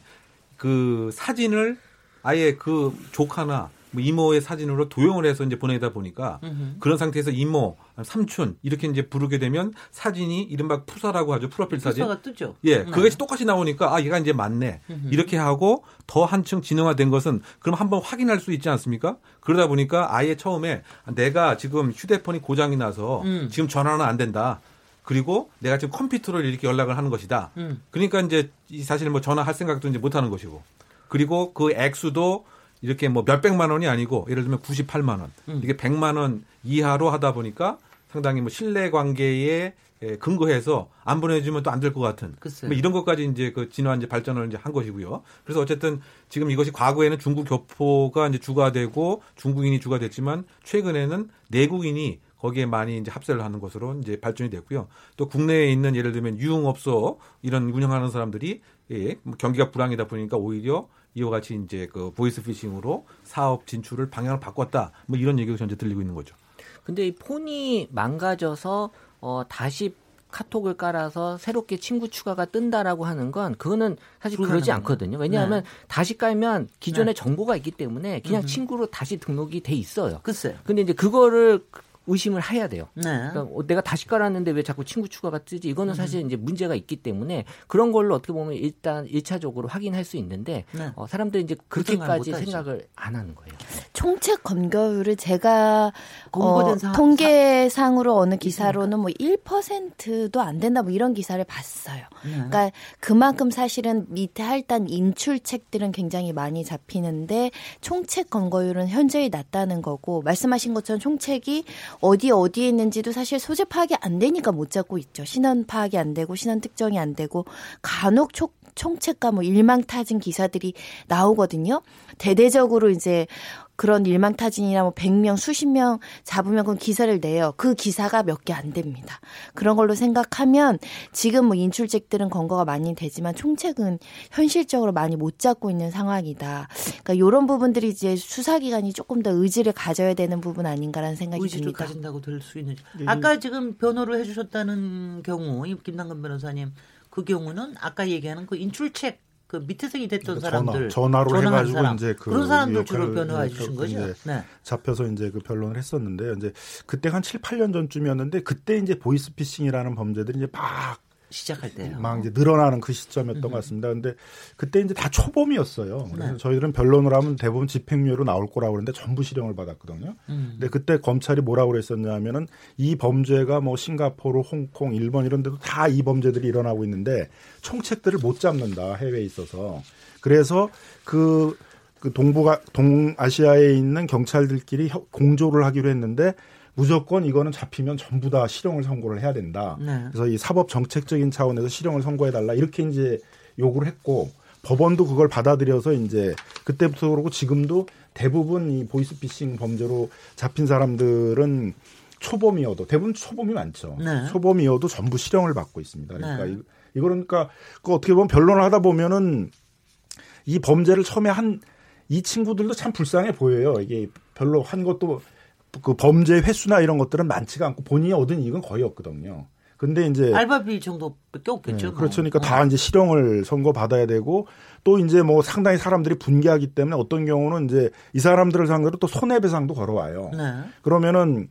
Speaker 5: 그 사진을 아예 그 조카나 뭐 이모의 사진으로 도용을 해서 이제 보내다 보니까 그런 상태에서 이모, 삼촌 이렇게 이제 부르게 되면 사진이 이른바 푸사라고 하죠. 프로필 사진.
Speaker 1: 푸사가 뜨죠.
Speaker 5: 예,
Speaker 1: 네.
Speaker 5: 그것이 똑같이 나오니까 아 얘가 이제 맞네. 이렇게 하고 더 한층 진화된 것은 그럼 한번 확인할 수 있지 않습니까? 그러다 보니까 아예 처음에 내가 지금 휴대폰이 고장이 나서
Speaker 1: 음.
Speaker 5: 지금 전화는 안 된다. 그리고 내가 지금 컴퓨터로 이렇게 연락을 하는 것이다.
Speaker 1: 음.
Speaker 5: 그러니까 이제 이 사실 뭐 전화할 생각도 이제 못 하는 것이고. 그리고 그 액수도 이렇게 뭐 몇백만 원이 아니고 예를 들면 98만 원.
Speaker 1: 음.
Speaker 5: 이게 100만 원 이하로 하다 보니까 상당히 뭐 신뢰 관계에 에, 근거해서 안 보내주면 또 안 될 것 같은. 뭐 이런 것까지 이제 그 진화 이제 발전을 이제 한 것이고요. 그래서 어쨌든 지금 이것이 과거에는 중국 교포가 이제 주가 되고 중국인이 주가 됐지만 최근에는 내국인이 거기에 많이 이제 합세를 하는 것으로 이제 발전이 됐고요. 또 국내에 있는 예를 들면 유흥업소 이런 운영하는 사람들이 예, 뭐 경기가 불황이다 보니까 오히려 이와 같이 이제 그 보이스피싱으로 사업 진출을 방향을 바꿨다. 뭐 이런 얘기가 현재 들리고 있는 거죠.
Speaker 6: 근데 이 폰이 망가져서 어 다시 카톡을 깔아서 새롭게 친구 추가가 뜬다라고 하는 건 그거는 사실 그러지. 않거든요. 왜냐하면
Speaker 1: 네.
Speaker 6: 다시 깔면 기존의
Speaker 1: 네.
Speaker 6: 정보가 있기 때문에 그냥
Speaker 1: 음흠.
Speaker 6: 친구로 다시 등록이 돼 있어요.
Speaker 1: 글쎄요.
Speaker 6: 근데 이제 그거를 의심을 해야 돼요.
Speaker 1: 네.
Speaker 6: 그러니까 어, 내가 다시 깔았는데 왜 자꾸 친구 추가가 뜨지? 이거는 사실 이제 문제가 있기 때문에 그런 걸로 어떻게 보면 일단 일차적으로 확인할 수 있는데
Speaker 1: 네.
Speaker 6: 어, 사람들이 이제
Speaker 1: 그
Speaker 6: 그렇게까지. 생각을 안 하는 거예요.
Speaker 4: 총책 검거율을 제가 어,
Speaker 1: 사-
Speaker 4: 통계상으로 어느 기사로는 뭐 1%도 안 된다 뭐 이런 기사를 봤어요.
Speaker 1: 네.
Speaker 4: 그러니까 그만큼 사실은 밑에 할단 인출책들은 굉장히 많이 잡히는데 총책 검거율은 현저히 낮다는 거고 말씀하신 것처럼 총책이 어디 어디에 있는지도 사실 소재 파악이 안 되니까 못 잡고 있죠. 신원 파악이 안 되고 신원 특정이 안 되고 간혹 총 총책과 뭐 일망타진 기사들이 나오거든요. 대대적으로 이제 그런 일망타진이나 뭐 100명, 수십 명 잡으면 그 기사를 내요. 그 기사가 몇 개 안 됩니다. 그런 걸로 생각하면 지금 뭐 인출책들은 검거가 많이 되지만 총책은 현실적으로 많이 못 잡고 있는 상황이다. 그러니까 이런 부분들이 이제 수사기관이 조금 더 의지를 가져야 되는 부분 아닌가라는 생각이
Speaker 1: 의지를
Speaker 4: 듭니다.
Speaker 1: 가진다고 될 수 있는. 아까 지금 변호를 해주셨다는 경우, 이 김남근 변호사님 그 경우는 아까 얘기하는 그 인출책 그 밑에서 일했던
Speaker 3: 그러니까
Speaker 1: 사람들
Speaker 3: 전화,
Speaker 1: 전화한
Speaker 3: 해가지고
Speaker 1: 사람.
Speaker 3: 이제 그
Speaker 1: 그런 사람들 주로 변호해 주신
Speaker 3: 그
Speaker 1: 거죠. 네.
Speaker 3: 잡혀서 이제 그 변론을 했었는데요. 이제 그때 한 7, 8년 전쯤이었는데 그때 이제 보이스피싱이라는 범죄들이 이제 막
Speaker 1: 시작할 때요.
Speaker 3: 막 이제 늘어나는 그 시점이었던 것 같습니다. 근데 그때 이제 다 초범이었어요. 그래서
Speaker 1: 네.
Speaker 3: 저희들은 변론을 하면 대부분 집행유예로 나올 거라고 그랬는데 전부 실형을 받았거든요.
Speaker 1: 음.
Speaker 3: 근데 그때 검찰이 뭐라고 그랬었냐면은 이 범죄가 뭐 싱가포르, 홍콩, 일본 이런 데도 다 이 범죄들이 일어나고 있는데 총책들을 못 잡는다 해외에 있어서 그래서 그, 그 동북아 동아시아에 있는 경찰들끼리 협- 공조를 하기로 했는데 무조건 이거는 잡히면 전부 다 실형을 선고를 해야 된다.
Speaker 1: 네.
Speaker 3: 그래서 이 사법 정책적인 차원에서 실형을 선고해 달라 이렇게 이제 요구를 했고 법원도 그걸 받아들여서 이제 그때부터 그러고 지금도 대부분 이 보이스피싱 범죄로 잡힌 사람들은 초범이어도 대부분 초범이 많죠.
Speaker 1: 네.
Speaker 3: 초범이어도 전부 실형을 받고 있습니다. 그러니까
Speaker 1: 네.
Speaker 3: 이, 이거 그러니까 그 어떻게 보면 변론을 하다 보면은 이 범죄를 처음에 한 이 친구들도 참 불쌍해 보여요. 이게 별로 한 것도 그 범죄 횟수나 이런 것들은 많지가 않고 본인이 얻은 이익은 거의 없거든요. 근데 이제
Speaker 1: 알바비 정도밖에 없겠죠.
Speaker 3: 네,
Speaker 1: 뭐.
Speaker 3: 그렇죠. 그러니까
Speaker 1: 어.
Speaker 3: 다 이제 실형을 선고 받아야 되고 또 이제 뭐 상당히 사람들이 분개하기 때문에 어떤 경우는 이제 이 사람들을 상대로 또 손해배상도 걸어와요.
Speaker 1: 네.
Speaker 3: 그러면은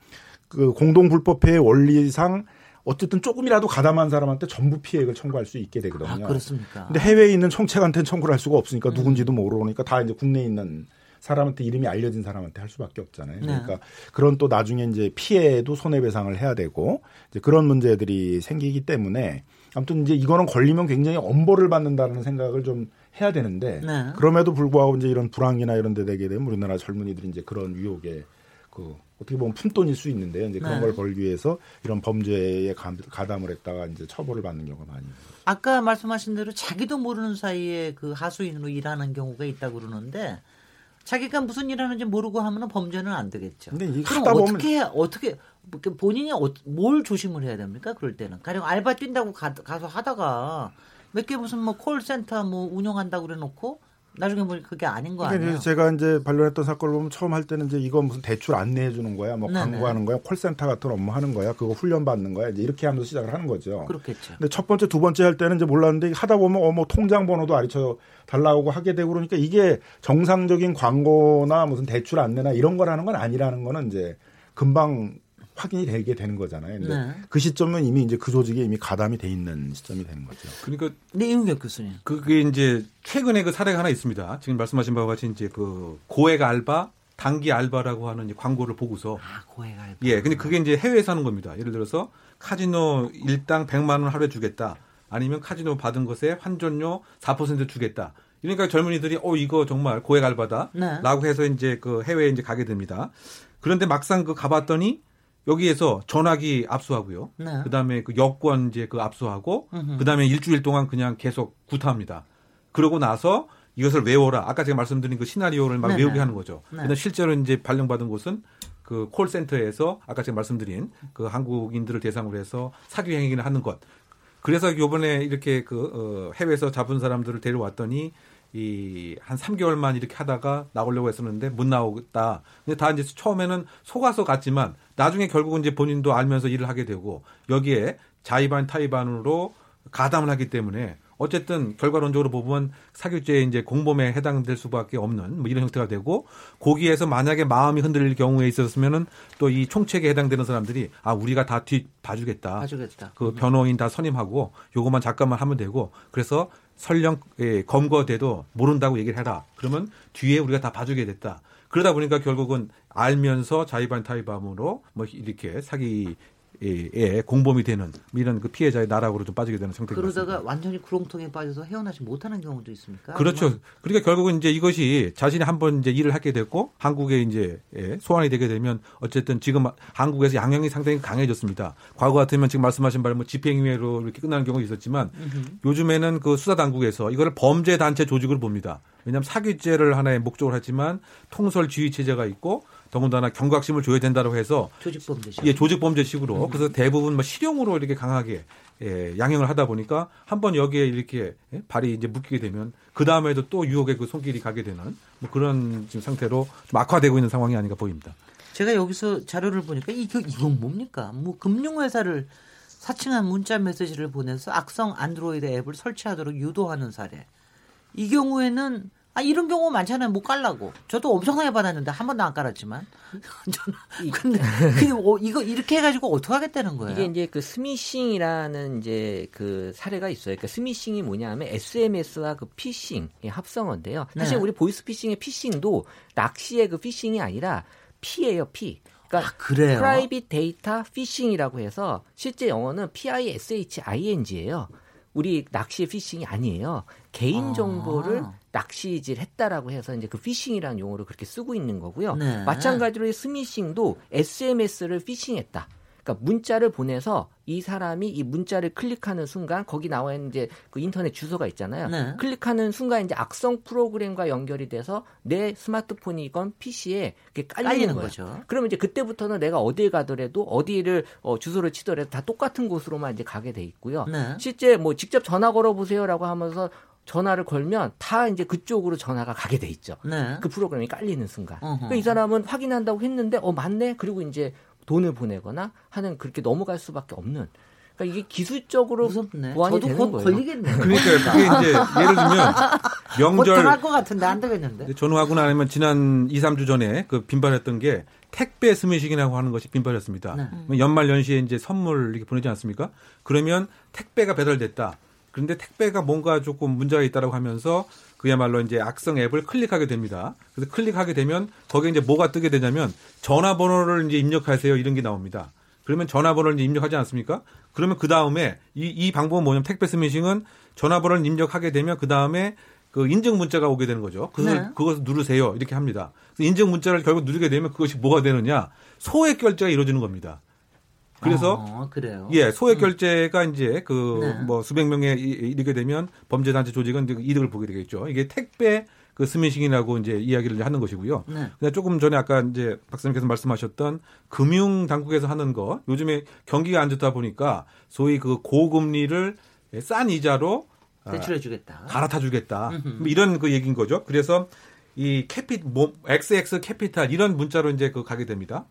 Speaker 3: 그 공동불법회의 원리상 어쨌든 조금이라도 가담한 사람한테 전부 피해액을 청구할 수 있게
Speaker 1: 아
Speaker 3: 되거든요.
Speaker 1: 그렇습니까?
Speaker 3: 근데 해외에 있는 총책한테는 청구를 할 수가 없으니까
Speaker 1: 음.
Speaker 3: 누군지도 모르니까 다 이제 국내에 있는 사람한테 이름이 알려진 사람한테 할 수밖에 없잖아요.
Speaker 1: 네.
Speaker 3: 그러니까 그런 또 나중에 이제 피해도 손해배상을 해야 되고 이제 그런 문제들이 생기기 때문에 아무튼 이제 이거는 걸리면 굉장히 엄벌을 받는다는 생각을 좀 해야 되는데
Speaker 1: 네.
Speaker 3: 그럼에도 불구하고 이제 이런 불황이나 이런 데 되게 되면 우리나라 젊은이들이 이제 그런 유혹에 그 어떻게 보면 품돈일 수 있는데요. 이제 그런
Speaker 1: 네.
Speaker 3: 걸 벌기 위해서 이런 범죄에 가- 가담을 했다가 이제 처벌을 받는 경우가 많이 있어요.
Speaker 1: 아까 말씀하신 대로 자기도 모르는 사이에 그 하수인으로 일하는 경우가 있다고 그러는데 자기가 무슨 일 하는지 모르고 하면 범죄는 안 되겠죠.
Speaker 3: 근데 이게
Speaker 1: 그럼
Speaker 3: 하다 보면-
Speaker 1: 어떻게 어떻게 그 본인이 어- 뭘 조심을 해야 됩니까? 그럴 때는 가령 알바 뛴다고 가, 서 하다가 몇 개 무슨 뭐 콜센터 뭐 운영한다고 그래 놓고 나중에 보니 그게 아닌 거
Speaker 3: 그러니까
Speaker 1: 아니에요?
Speaker 3: 제가 이제 반론했던 사건을 보면 처음 할 때는 이제 이거 무슨 대출 안내해 주는 거야, 뭐
Speaker 1: 네네.
Speaker 3: 광고하는 거야, 콜센터 같은 업무 하는 거야, 그거 훈련 받는 거야, 이제 이렇게 하면서 시작을 하는 거죠.
Speaker 1: 그렇겠죠.
Speaker 3: 근데 첫 번째, 두 번째 할 때는 이제 몰랐는데 하다 보면 어뭐 통장 번호도 아리쳐 달라고 하게 되고 그러니까 이게 정상적인 광고나 무슨 대출 안내나 이런 거라는 건 아니라는 거는 이제 금방 확인이 되게 되는 거잖아요. 근데
Speaker 1: 네.
Speaker 3: 그 시점은 이미 이제 그 조직에 이미 가담이 돼 있는 시점이 되는 거죠.
Speaker 5: 그러니까
Speaker 1: 네, 이은경 교수님.
Speaker 5: 그게 이제 최근에 그 사례가 하나 있습니다. 지금 말씀하신 바와 같이 이제 그 고액 알바, 단기 알바라고 하는 이제 광고를 보고서
Speaker 1: 아, 고액 알바.
Speaker 5: 예, 근데 그게 이제 해외에서 하는 겁니다. 예를 들어서 카지노 일당 100만 원 하루에 주겠다. 아니면 카지노 받은 것에 환전료 4% 주겠다. 그러니까 젊은이들이 어 이거 정말 고액 알바다.
Speaker 1: 네.
Speaker 5: 라고 해서 이제 그 해외에 이제 가게 됩니다. 그런데 막상 그 가봤더니 여기에서 전화기 압수하고요.
Speaker 1: 네.
Speaker 5: 그다음에 그 여권 이제 그 압수하고
Speaker 1: 음흠.
Speaker 5: 그다음에 일주일 동안 그냥 계속 구타합니다. 그러고 나서 이것을 외워라. 아까 제가 말씀드린 그 시나리오를 막
Speaker 1: 네네.
Speaker 5: 외우게 하는 거죠.
Speaker 1: 네.
Speaker 5: 근데 실제로 이제 발령받은 곳은 그 콜센터에서 아까 제가 말씀드린 그 한국인들을 대상으로 해서 사기 행위를 하는 것. 그래서 요번에 이렇게 그 어, 해외에서 잡은 사람들을 데려왔더니 이 한 3개월만 이렇게 하다가 나오려고 했었는데 못 나오겠다. 근데 다 이제 처음에는 속아서 갔지만 나중에 결국은 이제 본인도 알면서 일을 하게 되고 여기에 자의반 타의반으로 가담을 하기 때문에 어쨌든 결과론적으로 보면 사기죄의 이제 공범에 해당될 수밖에 없는 뭐 이런 형태가 되고 거기에서 만약에 마음이 흔들릴 경우에 있었으면은 또 이 총책에 해당되는 사람들이 아 우리가 다 뒤 봐주겠다.
Speaker 1: 봐주겠다.
Speaker 5: 그 변호인 다 선임하고 요것만 잠깐만 하면 되고 그래서 설령 예, 검거돼도 모른다고 얘기를 해라. 그러면 뒤에 우리가 다 봐주게 됐다. 그러다 보니까 결국은 알면서 자의반 타의반으로 뭐 이렇게 사기 에 공범이 되는 이런 그 피해자의 나락으로 좀 빠지게 되는 형태가
Speaker 1: 그러다가 완전히 구렁텅이에 빠져서 헤어나지 못하는 경우도 있습니까?
Speaker 5: 그렇죠. 그러니까 결국은 이제 이것이 자신이 한번 이제 일을 하게 됐고 한국에 이제 예, 소환이 되게 되면 어쨌든 지금 한국에서 양형이 상당히 강해졌습니다. 과거 같으면 지금 말씀하신 바로 뭐 집행유예로 이렇게 끝나는 경우가 있었지만 요즘에는 그 수사 당국에서 이거를 범죄 단체 조직으로 봅니다. 왜냐하면 사기죄를 하나의 목적으로 했지만 통솔 지휘 체제가 있고 더군다나 경각심을 줘야 된다고 해서
Speaker 1: 조직범죄죠.
Speaker 5: 예, 조직범죄식으로 그래서 대부분 뭐 실형으로 이렇게 강하게 예, 양형을 하다 보니까 한 번 여기에 이렇게 예, 발이 이제 묶이게 되면 그 다음에도 또 유혹의 그 손길이 가게 되는 뭐 그런 지금 상태로 좀 악화되고 있는 상황이 아닌가 보입니다.
Speaker 1: 제가 여기서 자료를 보니까 이거 이건 뭡니까? 뭐 금융회사를 사칭한 문자 메시지를 보내서 악성 안드로이드 앱을 설치하도록 유도하는 사례. 이 경우에는 아 이런 경우 많잖아요. 뭐 깔라고. 저도 엄청나게 받았는데 한 번도 안 깔았지만. *laughs* 저는 근데 어, 이거 이렇게 해가지고 어떻게 하겠다는 거예요?
Speaker 6: 이게 이제 그 스미싱이라는 이제 그 사례가 있어요. 그러니까 스미싱이 뭐냐면 SMS와 그 피싱의 합성어인데요. 사실
Speaker 1: 네.
Speaker 6: 우리 보이스 피싱의 피싱도 낚시의 그 fishing이 아니라 P예요, P. 그러니까
Speaker 1: 아, 그래요?
Speaker 6: private data fishing이라고 해서 실제 영어는 P I S H I N G예요. 우리 낚시의 피싱이 아니에요. 개인
Speaker 1: 아.
Speaker 6: 정보를 낚시질 했다라고 해서 이제 그 피싱이라는 용어를 그렇게 쓰고 있는 거고요.
Speaker 1: 네.
Speaker 6: 마찬가지로 이 스미싱도 SMS를 피싱했다. 그러니까 문자를 보내서 이 사람이 이 문자를 클릭하는 순간 거기 나와 있는 이제 그 인터넷 주소가 있잖아요.
Speaker 1: 네.
Speaker 6: 클릭하는 순간 이제 악성 프로그램과 연결이 돼서 내 스마트폰이건 PC에 그게 깔리는,
Speaker 1: 깔리는. 거죠.
Speaker 6: 그러면 이제 그때부터는 내가 어디에 가더라도 어디를 어, 주소를 치더라도 다 똑같은 곳으로만 이제 가게 돼 있고요.
Speaker 1: 네.
Speaker 6: 실제 뭐 직접 전화 걸어 보세요라고 하면서 전화를 걸면 다 이제 그쪽으로 전화가 가게 돼 있죠.
Speaker 1: 네.
Speaker 6: 그 프로그램이 깔리는 순간.
Speaker 1: 어허.
Speaker 6: 그러니까 이 사람은 확인한다고 했는데 어 맞네. 그리고 이제 돈을 보내거나 하는 그렇게 넘어갈 수밖에 없는. 그러니까 이게 기술적으로
Speaker 1: 무섭네.
Speaker 6: 보완이
Speaker 1: 저도
Speaker 6: 되는
Speaker 1: 곧
Speaker 6: 거예요.
Speaker 1: 걸리겠네요.
Speaker 5: 그러니까 그게 이제 예를 들면 명절
Speaker 1: 곧당할 것 같은데 안 되겠는데.
Speaker 5: 전후하고 나면 지난 2, 3주 전에 그 빈발했던 게 택배 스미싱이라고 하는 것이 빈발했습니다.
Speaker 1: 네.
Speaker 5: 연말 연시에 이제 선물 이렇게 보내지 않습니까? 그러면 택배가 배달됐다. 그런데 택배가 뭔가 조금 문제가 있다라고 하면서 그야말로 이제 악성 앱을 클릭하게 됩니다. 그래서 클릭하게 되면 거기에 이제 뭐가 뜨게 되냐면 전화번호를 이제 입력하세요 이런 게 나옵니다. 그러면 전화번호를 이제 입력하지 않습니까? 그러면 그 다음에 이, 이 방법은 뭐냐면 택배 스미싱은 전화번호를 입력하게 되면 그 다음에 그 인증 문자가 오게 되는 거죠. 그것을,
Speaker 1: 네.
Speaker 5: 그것을 누르세요. 이렇게 합니다. 인증 문자를 결국 누르게 되면 그것이 뭐가 되느냐. 소액 결제가 이루어지는 겁니다. 그래서
Speaker 1: 어, 그래요.
Speaker 5: 예, 소액 결제가 이제 그
Speaker 1: 네.
Speaker 5: 뭐 수백 명에 이- 이르게 되면 범죄 단체 조직은 이제 이득을 보게 되겠죠. 이게 택배 그 스미싱이라고 이제 이야기를 하는 것이고요.
Speaker 1: 네.
Speaker 5: 근데 조금 전에 아까 이제 박사님께서 말씀하셨던 금융 당국에서 하는 거 요즘에 경기가 안 좋다 보니까 소위 그 고금리를 싼 이자로
Speaker 1: 대출해주겠다.
Speaker 5: 갈아타주겠다. 뭐 이런 그 얘기인 거죠. 그래서 이 캐피 뭐 XX 캐피탈 이런 문자로 이제 그 가게 됩니다.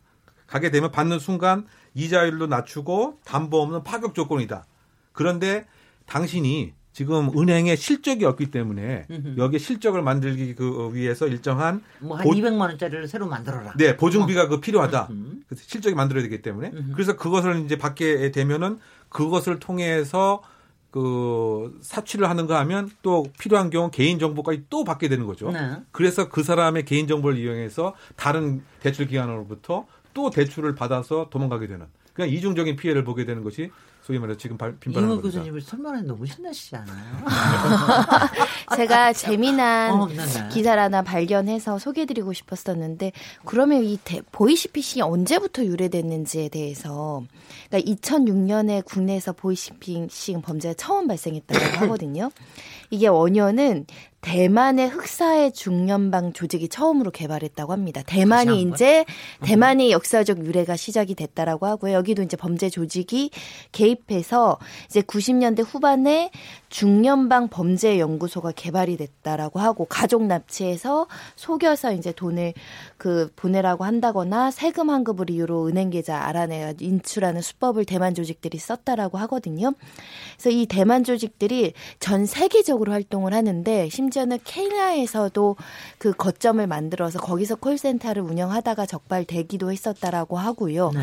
Speaker 5: 가게 되면 받는 순간 이자율도 낮추고 담보 없는 파격 조건이다. 그런데 당신이 지금 은행에 실적이 없기 때문에 여기에 실적을 만들기 그 위해서 일정한
Speaker 1: 뭐 한
Speaker 5: 보-
Speaker 1: 200만 원짜리를 새로 만들어라.
Speaker 5: 네, 보증비가 그 필요하다. *laughs*
Speaker 1: 음.
Speaker 5: 그래서 실적이 만들어야 되기 때문에. 그래서 그것을 이제 받게 되면은 그것을 통해서 그 사취를 하는가 하면 또 필요한 경우 개인 정보까지 또 받게 되는 거죠.
Speaker 1: 네.
Speaker 5: 그래서 그 사람의 개인 정보를 이용해서 다른 대출 기관으로부터 또 대출을 받아서 도망가게 되는 그냥 이중적인 피해를 보게 되는 것이 소위 말해서 지금 발- 빈발하는
Speaker 1: 이모
Speaker 5: 겁니다.
Speaker 1: 교수님이 설명이 너무 신나시지 않아요? *laughs*
Speaker 4: 제가 재미난
Speaker 1: 어.
Speaker 4: 기사를 하나 발견해서 소개해드리고 싶었었는데 그러면 이 대- 보이시피싱이 언제부터 유래됐는지에 대해서 그러니까 2006년에 국내에서 보이시피싱 범죄가 처음 발생했다고 *coughs* 하거든요. 이게 원년은 대만의 흑사의 중연방 조직이 처음으로 개발했다고 합니다. 대만이? 이제 대만의 역사적 유래가 시작이 됐다라고 하고요. 여기도 이제 범죄 조직이 개입해서 이제 90년대 후반에 중연방 범죄 연구소가 개발이 됐다라고 하고 가족 납치해서 속여서 이제 돈을 그 보내라고 한다거나 세금 환급을 이유로 은행 계좌 알아내 인출하는 수법을 대만 조직들이 썼다라고 하거든요. 그래서 이 대만 조직들이 전 세계적으로 활동을 하는데 심 지어는 케냐에서도 그 거점을 만들어서 거기서 콜센터를 운영하다가 적발되기도 했었다라고 하고요.
Speaker 1: 네.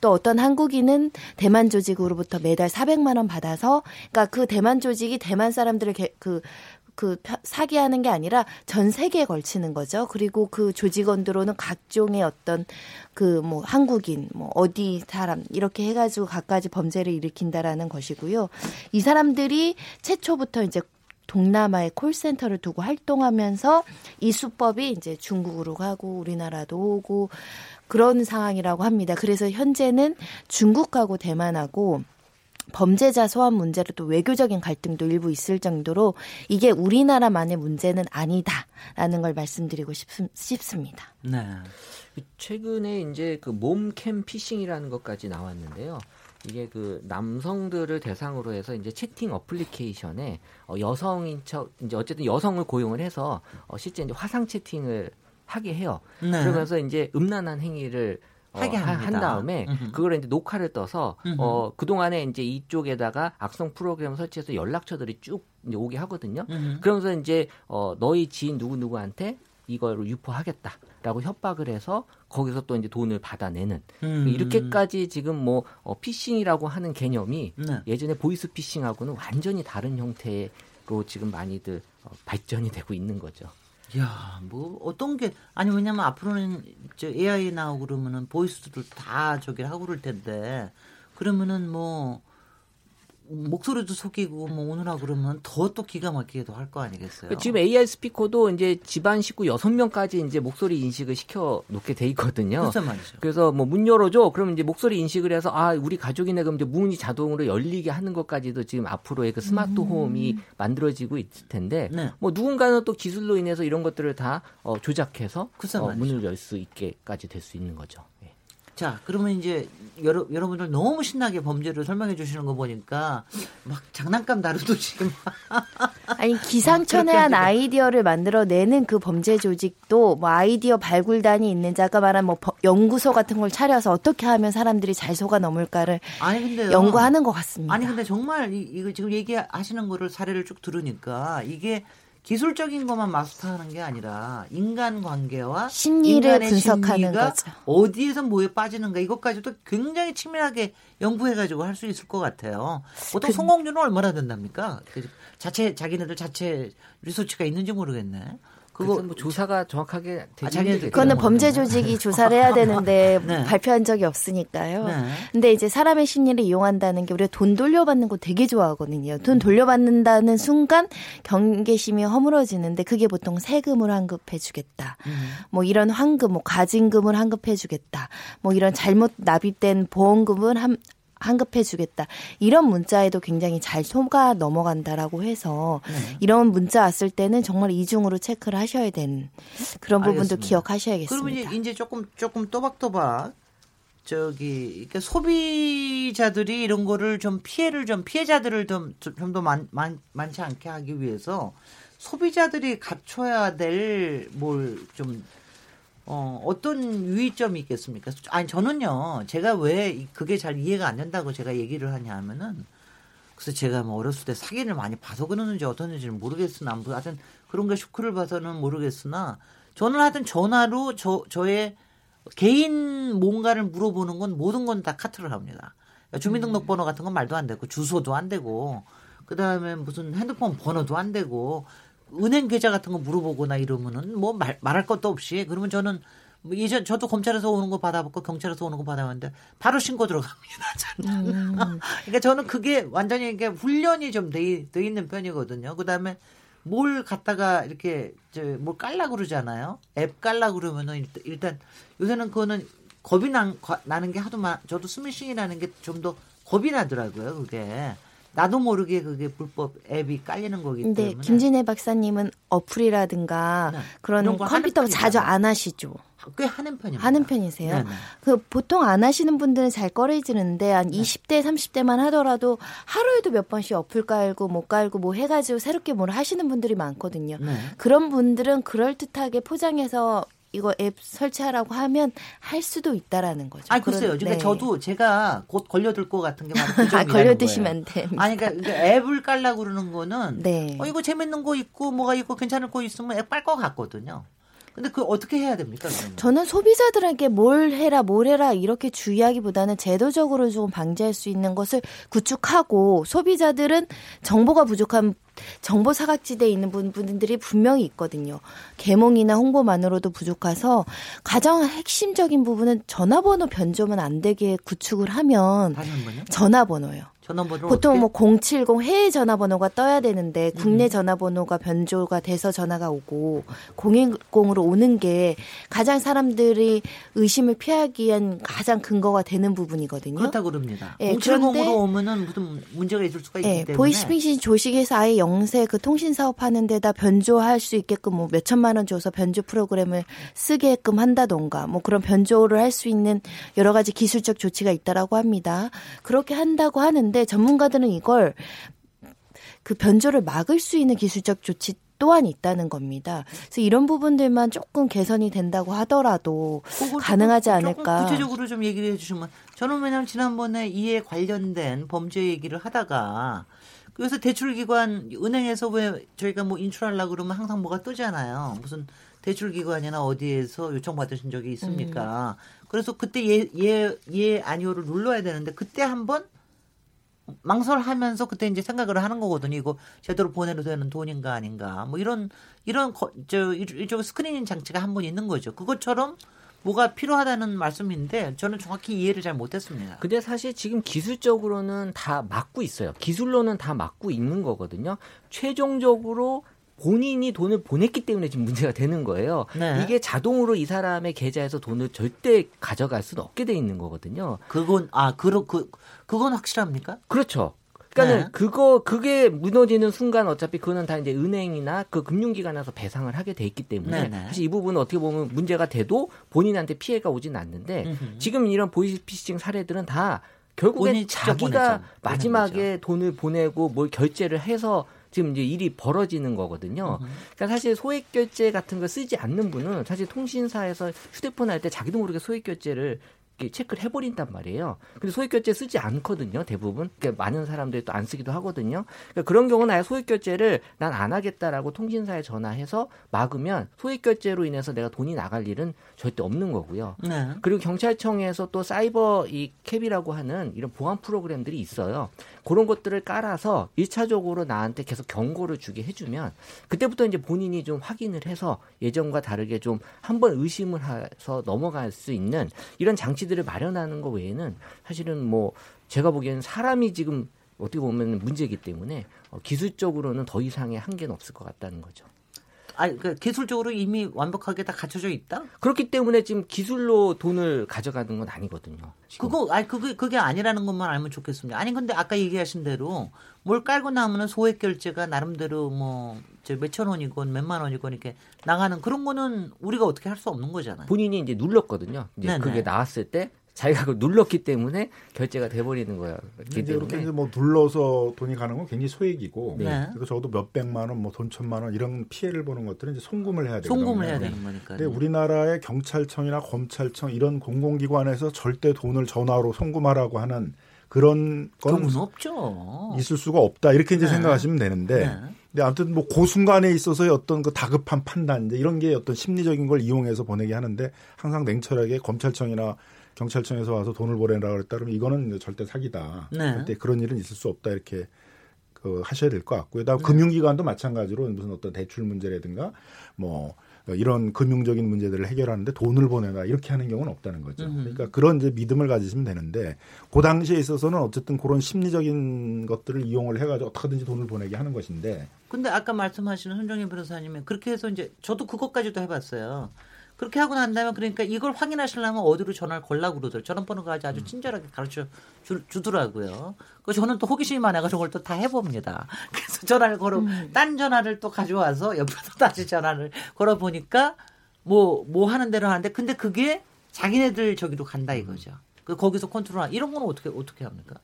Speaker 4: 또 어떤 한국인은 대만 조직으로부터 매달 400만 원 받아서 그러니까 그 대만 조직이 대만 사람들을 개- 그그 사기하는 게 아니라 전 세계에 걸치는 거죠. 그리고 그 조직원들로는 각종의 어떤 그 뭐 한국인, 뭐 어디 사람 이렇게 해가지고 갖가지 범죄를 일으킨다라는 것이고요. 이 사람들이 최초부터 이제 동남아의 콜센터를 두고 활동하면서 이 수법이 이제 중국으로 가고 우리나라도 오고 그런 상황이라고 합니다. 그래서 현재는 중국하고 대만하고 범죄자 소환 문제로 또 외교적인 갈등도 일부 있을 정도로 이게 우리나라만의 문제는 아니다라는 걸 말씀드리고 싶, 싶습니다.
Speaker 1: 네.
Speaker 6: 최근에 이제 그 몸캠 피싱이라는 것까지 나왔는데요. 이게 그 남성들을 대상으로 해서 이제 채팅 어플리케이션에 어 여성인 척 이제 어쨌든 여성을 고용을 해서 어 실제 이제 화상 채팅을 하게 해요.
Speaker 1: 네.
Speaker 6: 그러면서 이제 음란한 행위를 어,
Speaker 1: 하게
Speaker 6: 하- 한
Speaker 1: 합니다.
Speaker 6: 다음에
Speaker 1: 음흠.
Speaker 6: 그걸 이제 녹화를 떠서
Speaker 1: 음흠.
Speaker 6: 어 그동안에 이제 이쪽에다가 악성 프로그램 설치해서 연락처들이 쭉 이제 오게 하거든요.
Speaker 1: 음흠.
Speaker 6: 그러면서 이제 어 너희 지인 누구 누구한테 이거를 유포하겠다 라고 협박을 해서 거기서 또 이제 돈을 받아내는
Speaker 1: 음.
Speaker 6: 이렇게까지 지금 뭐 어, 피싱이라고 하는 개념이
Speaker 1: 네.
Speaker 6: 예전에 보이스 피싱하고는 완전히 다른 형태로 지금 많이들 어, 발전이 되고 있는 거죠.
Speaker 1: 야, 뭐 어떤 게 아니 왜냐면 앞으로는 저 AI 나오고 그러면은 보이스도 다 저기 하고 그럴 텐데 그러면은 뭐 목소리도 속이고 뭐 오느라 그러면 더 또 기가 막히게도 할 거 아니겠어요?
Speaker 6: 그러니까 지금 AI 스피커도 이제 집안 식구 여섯 명까지 이제 목소리 인식을 시켜 놓게 돼 있거든요. 그래서 뭐 문 열어줘. 그러면 이제 목소리 인식을 해서 아 우리 가족이네 그럼 이제 문이 자동으로 열리게 하는 것까지도 지금 앞으로의 그 스마트 홈이 만들어지고 있을 텐데
Speaker 1: 음. 네.
Speaker 6: 뭐 누군가는 또 기술로 인해서 이런 것들을 다 어, 조작해서 어. 문을 열 수 있게까지 될 수 있는 거죠. 예.
Speaker 1: 자, 그러면 이제 여러, 여러분들 너무 신나게 범죄를 설명해 주시는 거 보니까 막 장난감 다루듯이 막 *laughs*
Speaker 4: 아니 기상천외한 아이디어를 만들어내는 그 범죄 조직도 뭐 아이디어 발굴단이 있는 자가 말한 뭐 버- 연구소 같은 걸 차려서 어떻게 하면 사람들이 잘 속아 넘을까를
Speaker 1: 아니 근데
Speaker 4: 연구하는 것 같습니다.
Speaker 1: 아니 근데 정말 이, 이거 지금 얘기하시는 거를 사례를 쭉 들으니까 이게 기술적인 것만 마스터하는 게 아니라 인간 관계와
Speaker 4: 심리를
Speaker 1: 인간의
Speaker 4: 분석하는 거죠.
Speaker 1: 어디에서 뭐에 빠지는가 이것까지도 굉장히 치밀하게 연구해가지고 할 수 있을 것 같아요. 보통 성공률은 얼마나 된답니까? 그 자체 자기네들 자체 리서치가 있는지 모르겠네.
Speaker 6: 그거 뭐 조사가 정확하게 되지
Speaker 1: 아.
Speaker 4: 그거는
Speaker 1: 뭐,
Speaker 4: 범죄
Speaker 1: 네.
Speaker 4: 조직이 조사를 해야 되는데 *laughs*
Speaker 1: 네.
Speaker 4: 발표한 적이 없으니까요.
Speaker 1: 네.
Speaker 4: 근데 이제 사람의 심리를 이용한다는 게 우리가 돈 돌려받는 거 되게 좋아하거든요. 돈 돌려받는다는 순간 경계심이 허물어지는데 그게 보통 세금을 환급해 주겠다. 뭐 이런 환급, 뭐 가진금을 환급해 주겠다. 뭐 이런 잘못 납입된 보험금을 한 환급해주겠다. 이런 문자에도 굉장히 잘 속아 넘어간다라고 해서
Speaker 1: 네.
Speaker 4: 이런 문자 왔을 때는 정말 이중으로 체크를 하셔야 되는 그런 부분도
Speaker 1: 알겠습니다.
Speaker 4: 기억하셔야겠습니다.
Speaker 1: 그러면 이제, 이제 조금 조금 또박또박 저기 이렇게 소비자들이 이런 거를 좀 피해를 좀 피해자들을 좀좀더 많지 않게 하기 위해서 소비자들이 갖춰야 될 뭘 좀 어, 어떤 유의점이 있겠습니까? 아니 저는요. 제가 왜 그게 잘 이해가 안 된다고 제가 얘기를 하냐 하면은 그래서 제가 뭐 어렸을 때 사기를 많이 봐서 그러는지 어떤지는 모르겠으나 아무튼 하여튼 그런 게 쇼크를 봐서는 모르겠으나 저는 하여튼 전화로 저 저의 개인 뭔가를 물어보는 건 모든 건 다 카트를 합니다. 그러니까 주민등록번호 같은 건 말도 안 되고 주소도 안 되고 그 다음에 무슨 핸드폰 번호도 안 되고 은행 계좌 같은 거 물어보거나 이러면은 뭐 말, 말할 것도 없이 그러면 저는 뭐 이제 저도 검찰에서 오는 거 받아봤고 경찰에서 오는 거 받아봤는데 바로 신고 들어갑니다. 저는. 음. *laughs* 그러니까 저는 그게 완전히 이게 훈련이 좀돼 돼 있는 편이거든요. 그다음에 뭘 갖다가 이렇게 저뭘 깔라 그러잖아요. 앱 깔라 그러면은 일단 요새는 그거는 겁이 나, 나는 게 하도 많 저도 스미싱이라는 게 좀 더 겁이 나더라고요. 그게. 나도 모르게 그게 불법 앱이 깔리는 거기 때문에.
Speaker 4: 네, 김진애 박사님은 어플이라든가 네. 그런 컴퓨터 자주 안 하시죠.
Speaker 1: 꽤 하는 편입니다.
Speaker 4: 하는 편이세요. 네네. 그 보통 안 하시는 분들은 잘 꺼내지는데 한 네. 20대, 30대만 하더라도 하루에도 몇 번씩 어플 깔고 못 깔고 뭐 해가지고 새롭게 뭘 하시는 분들이 많거든요. 네. 그런 분들은 그럴 듯하게 포장해서 이거 앱 설치하라고 하면 할 수도 있다라는 거죠.
Speaker 1: 아, 글쎄요. 그러니까 네. 저도 제가 곧 걸려들 것 같은 게 바로 그 *laughs*
Speaker 4: 아, 걸려드시면 돼.
Speaker 1: 아니, 그러니까, 그러니까 앱을 깔라고 그러는 거는 네. 어, 이거 재밌는 거 있고 뭐가 있고 괜찮을 거 있으면 앱 깔 것 같거든요. 근데 그 어떻게 해야 됩니까? 그러면?
Speaker 4: 저는 소비자들에게 뭘 해라 뭘 해라 이렇게 주의하기보다는 제도적으로 좀 방지할 수 있는 것을 구축하고 소비자들은 정보가 부족한 정보 사각지대에 있는 분들이 분명히 있거든요. 개몽이나 홍보만으로도 부족해서 가장 핵심적인 부분은 전화번호 변조만 안 되게 구축을 하면 전화번호요. 전화번호 보통 뭐 070 해외 전화번호가 떠야 되는데 국내 음. 전화번호가 변조가 돼서 전화가 오고 010으로 오는 게 가장 사람들이 의심을 피하기 위한 가장 근거가 되는 부분이거든요.
Speaker 1: 그렇다고 그럽니다. 네, 070으로 오면은 무슨 문제가 있을 수가 있기 네, 때문에
Speaker 4: 보이스피싱 조식에서 아예 영세 그 통신 사업 하는 데다 변조할 수 있게끔 뭐 몇 천만 원 줘서 변조 프로그램을 쓰게끔 한다던가 뭐 그런 변조를 할 수 있는 여러 가지 기술적 조치가 있다라고 합니다. 그렇게 한다고 하는데 있는데 전문가들은 이걸 그 변조를 막을 수 있는 기술적 조치 또한 있다는 겁니다. 그래서 이런 부분들만 조금 개선이 된다고 하더라도 가능하지 않을까.
Speaker 1: 구체적으로 좀 얘기를 해주시면 저는 왜냐하면 지난번에 이에 관련된 범죄 얘기를 하다가 그래서 대출기관 은행에서 왜 저희가 뭐 인출하려고 그러면 항상 뭐가 뜨잖아요. 무슨 대출기관이나 어디에서 요청받으신 적이 있습니까? 음. 그래서 그때 예, 예, 예, 아니오를 눌러야 되는데 그때 한번 망설하면서 그때 이제 생각을 하는 거거든요. 이거 제대로 보내도 되는 돈인가 아닌가. 뭐 이런 이런 거, 저 이쪽 스크리닝 장치가 한 번 있는 거죠. 그것처럼 뭐가 필요하다는 말씀인데 저는 정확히 이해를 잘 못했습니다.
Speaker 6: 근데 사실 지금 기술적으로는 다 막고 있어요. 기술로는 다 막고 있는 거거든요. 최종적으로 본인이 돈을 보냈기 때문에 지금 문제가 되는 거예요. 네. 이게 자동으로 이 사람의 계좌에서 돈을 절대 가져갈 수는 없게 돼 있는 거거든요.
Speaker 1: 그건 아 그러 그 그건 확실합니까?
Speaker 6: 그렇죠. 그러니까는 네. 그거 그게 무너지는 순간 어차피 그거는 다 이제 은행이나 그 금융기관에서 배상을 하게 돼 있기 때문에 네, 네. 사실 이 부분은 어떻게 보면 문제가 돼도 본인한테 피해가 오진 않는데 음흠. 지금 이런 보이스피싱 사례들은 다 결국엔 자기가 마지막에 돈을 보내고 뭘 결제를 해서 지금 이제 일이 벌어지는 거거든요. 그러니까 사실 소액 결제 같은 거 쓰지 않는 분은 사실 통신사에서 휴대폰 할 때 자기도 모르게 소액 결제를 체크를 해버린단 말이에요. 근데 소액결제 쓰지 않거든요, 대부분. 그러니까 많은 사람들이 또 안 쓰기도 하거든요. 그러니까 그런 경우는 아예 소액결제를 난 안 하겠다라고 통신사에 전화해서 막으면 소액결제로 인해서 내가 돈이 나갈 일은 절대 없는 거고요. 네. 그리고 경찰청에서 또 사이버 이 캡이라고 하는 이런 보안 프로그램들이 있어요. 그런 것들을 깔아서 일차적으로 나한테 계속 경고를 주게 해주면 그때부터 이제 본인이 좀 확인을 해서 예전과 다르게 좀 한번 의심을 해서 넘어갈 수 있는 이런 장치들을 마련하는 것 외에는 사실은 뭐 제가 보기에는 사람이 지금 어떻게 보면 문제이기 때문에 어, 기술적으로는 더 이상의 한계는 없을 것 같다는 거죠.
Speaker 1: 아, 그러니까 기술적으로 이미 완벽하게 다 갖춰져 있다?
Speaker 6: 그렇기 때문에 지금 기술로 돈을 가져가는 건 아니거든요.
Speaker 1: 지금. 그거, 아니, 그게, 그게 아니라는 것만 알면 좋겠습니다. 아니, 근데 아까 얘기하신 대로 뭘 깔고 나면은 소액 결제가 나름대로 뭐, 저 몇천 원이건 몇만 원이건 이렇게 나가는 그런 거는 우리가 어떻게 할 수 없는 거잖아요.
Speaker 6: 본인이 이제 눌렀거든요. 이제 네네. 그게 나왔을 때 자기가 그걸 눌렀기 때문에 결제가 돼버리는 거예요.
Speaker 3: 이제 이렇게 이제 뭐 눌러서 돈이 가는 건 굉장히 소액이고
Speaker 1: 네.
Speaker 3: 그리고 적어도 몇 백만 원, 뭐 돈 천만 원 이런 피해를 보는 것들은 이제 송금을 해야 되거든요.
Speaker 1: 송금을 해야 되는 거니까.
Speaker 3: 근데 우리나라의 경찰청이나 검찰청 이런 공공기관에서 절대 돈을 전화로 송금하라고 하는 그런 건
Speaker 1: 없죠.
Speaker 3: 있을 수가 없다 이렇게 이제
Speaker 1: 네.
Speaker 3: 생각하시면 되는데
Speaker 1: 네.
Speaker 3: 근데 아무튼 뭐 그 순간에 있어서의 어떤 그 다급한 판단 이제 이런 게 어떤 심리적인 걸 이용해서 보내게 하는데 항상 냉철하게 검찰청이나 경찰청에서 와서 돈을 보내라고 그랬다 그러면 이거는 절대 사기다.
Speaker 1: 네.
Speaker 3: 절대 그런 일은 있을 수 없다 이렇게 그 하셔야 될 것 같고요. 그다음
Speaker 1: 네.
Speaker 3: 금융기관도 마찬가지로 무슨 어떤 대출 문제라든가 뭐 이런 금융적인 문제들을 해결하는데 돈을 보내라 이렇게 하는 경우는 없다는 거죠.
Speaker 1: 음흠.
Speaker 3: 그러니까 그런 이제 믿음을 가지시면 되는데 그 당시에 있어서는 어쨌든 그런 심리적인 것들을 이용을 해가지고 어떻게든지 돈을 보내게 하는 것인데
Speaker 1: 근데 아까 말씀하시는 손정혜 변호사님이 그렇게 해서 이제 저도 그것까지도 해봤어요. 그렇게 하고 난 다음에 그러니까 이걸 확인하시려면 어디로 전화를 걸라고 그러더라고요. 전화번호가 아주, 아주 친절하게 가르쳐 주, 주더라고요. 그 저는 또 호기심이 많아가지고 그걸 또 다 해봅니다. *laughs* 그래서 전화를 걸어, 딴 전화를 또 가져와서 옆에서 다시 전화를 걸어보니까 뭐, 뭐 하는 대로 하는데 근데 그게 자기네들 저기로 간다 이거죠. 그 거기서 컨트롤 이런 건 어떻게, 어떻게 합니까?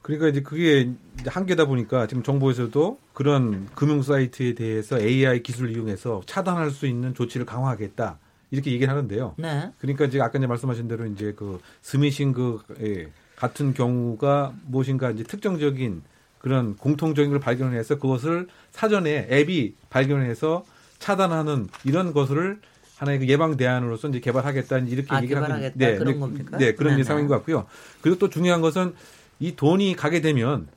Speaker 5: 그러니까 이제 그게 한계다 보니까 지금 정부에서도 그런 금융 사이트에 대해서 AI 기술을 이용해서 차단할 수 있는 조치를 강화하겠다 이렇게 얘기를 하는데요.
Speaker 1: 네.
Speaker 5: 그러니까 이제 아까 이제 말씀하신 대로 이제 그 스미싱 그 예, 같은 경우가 무엇인가 이제 특정적인 그런 공통적인 걸 발견해서 그것을 사전에 앱이 발견해서 차단하는 이런 것을 하나의 그 예방 대안으로서 이제 개발하겠다 이렇게
Speaker 1: 아,
Speaker 5: 얘기를 하고. 네,
Speaker 1: 그런
Speaker 5: 네,
Speaker 1: 겁니까?
Speaker 5: 네, 그런
Speaker 1: 네네.
Speaker 5: 상황인 것 같고요. 그리고 또 중요한 것은 이 돈이 가게 되면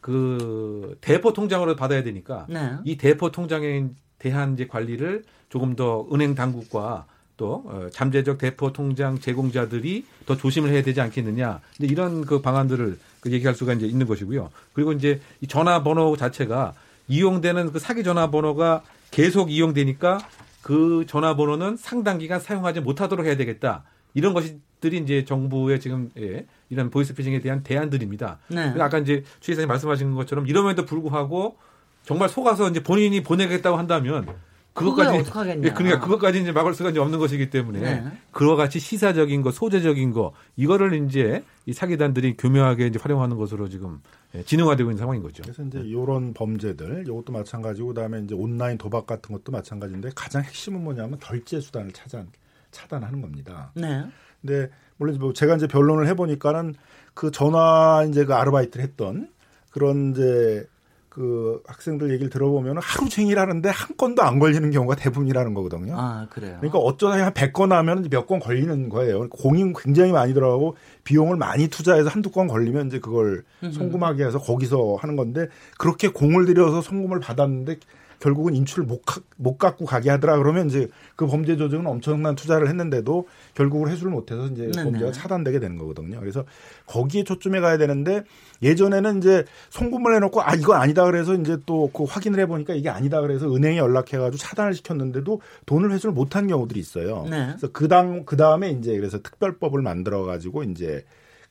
Speaker 5: 그 대포 통장으로 받아야 되니까
Speaker 1: 네.
Speaker 5: 이 대포 통장에 대한 이제 관리를 조금 더 은행 당국과 또 어, 잠재적 대포 통장 제공자들이 더 조심을 해야 되지 않겠느냐. 근데 이런 그 방안들을 그 얘기할 수가 이제 있는 것이고요. 그리고 이제 이 전화번호 자체가 이용되는 그 사기 전화번호가 계속 이용되니까 그 전화번호는 상당 기간 사용하지 못하도록 해야 되겠다. 이런 것들이 이제 정부의 지금 예, 이런 보이스피싱에 대한 대안들입니다.
Speaker 1: 네.
Speaker 5: 아까 이제 추 이사님 말씀하신 것처럼 이럼에도 불구하고 정말 속아서 이제 본인이 보내겠다고 한다면 그것까지. *laughs* 예, 그러니까 그것까지 이제 막을 수가 이제 없는 것이기 때문에
Speaker 1: 네.
Speaker 5: 그와 같이 시사적인 거, 소재적인 거 이거를 이제 이 사기단들이 교묘하게 이제 활용하는 것으로 지금 예, 진흥화되고 있는 상황인 거죠.
Speaker 3: 그래서 이제 이런 범죄들, 이것도 마찬가지고 그다음에 이제 온라인 도박 같은 것도 마찬가지인데 가장 핵심은 뭐냐면 결제 수단을 차단 차단하는 겁니다.
Speaker 1: 네.
Speaker 3: 근데 물론 뭐 제가 이제 변론을 해보니까는 그 전화 이제 그 아르바이트를 했던 그런 이제 그 학생들 얘기를 들어보면 하루 종일 하는데 한 건도 안 걸리는 경우가 대부분이라는 거거든요.
Speaker 1: 아, 그래요.
Speaker 3: 그러니까 어쩌다 한 100건 하면 몇 건 걸리는 거예요. 공이 굉장히 많이 들어가고 비용을 많이 투자해서 한두 건 걸리면 이제 그걸 송금하게 해서 거기서 하는 건데 그렇게 공을 들여서 송금을 받았는데 결국은 인출을 못, 가- 못 갖고 가게 하더라 그러면 이제 그 범죄 조직은 엄청난 투자를 했는데도 결국은 회수를 못해서 이제
Speaker 1: 네네.
Speaker 3: 범죄가 차단되게 되는 거거든요. 그래서 거기에 초점에 가야 되는데 예전에는 이제 송금을 해놓고 아 이건 아니다 그래서 이제 또 그 확인을 해보니까 이게 아니다 그래서 은행에 연락해가지고 차단을 시켰는데도 돈을 회수를 못한 경우들이 있어요.
Speaker 1: 네.
Speaker 3: 그래서 그당 그 다음에 이제 그래서 특별법을 만들어 가지고 이제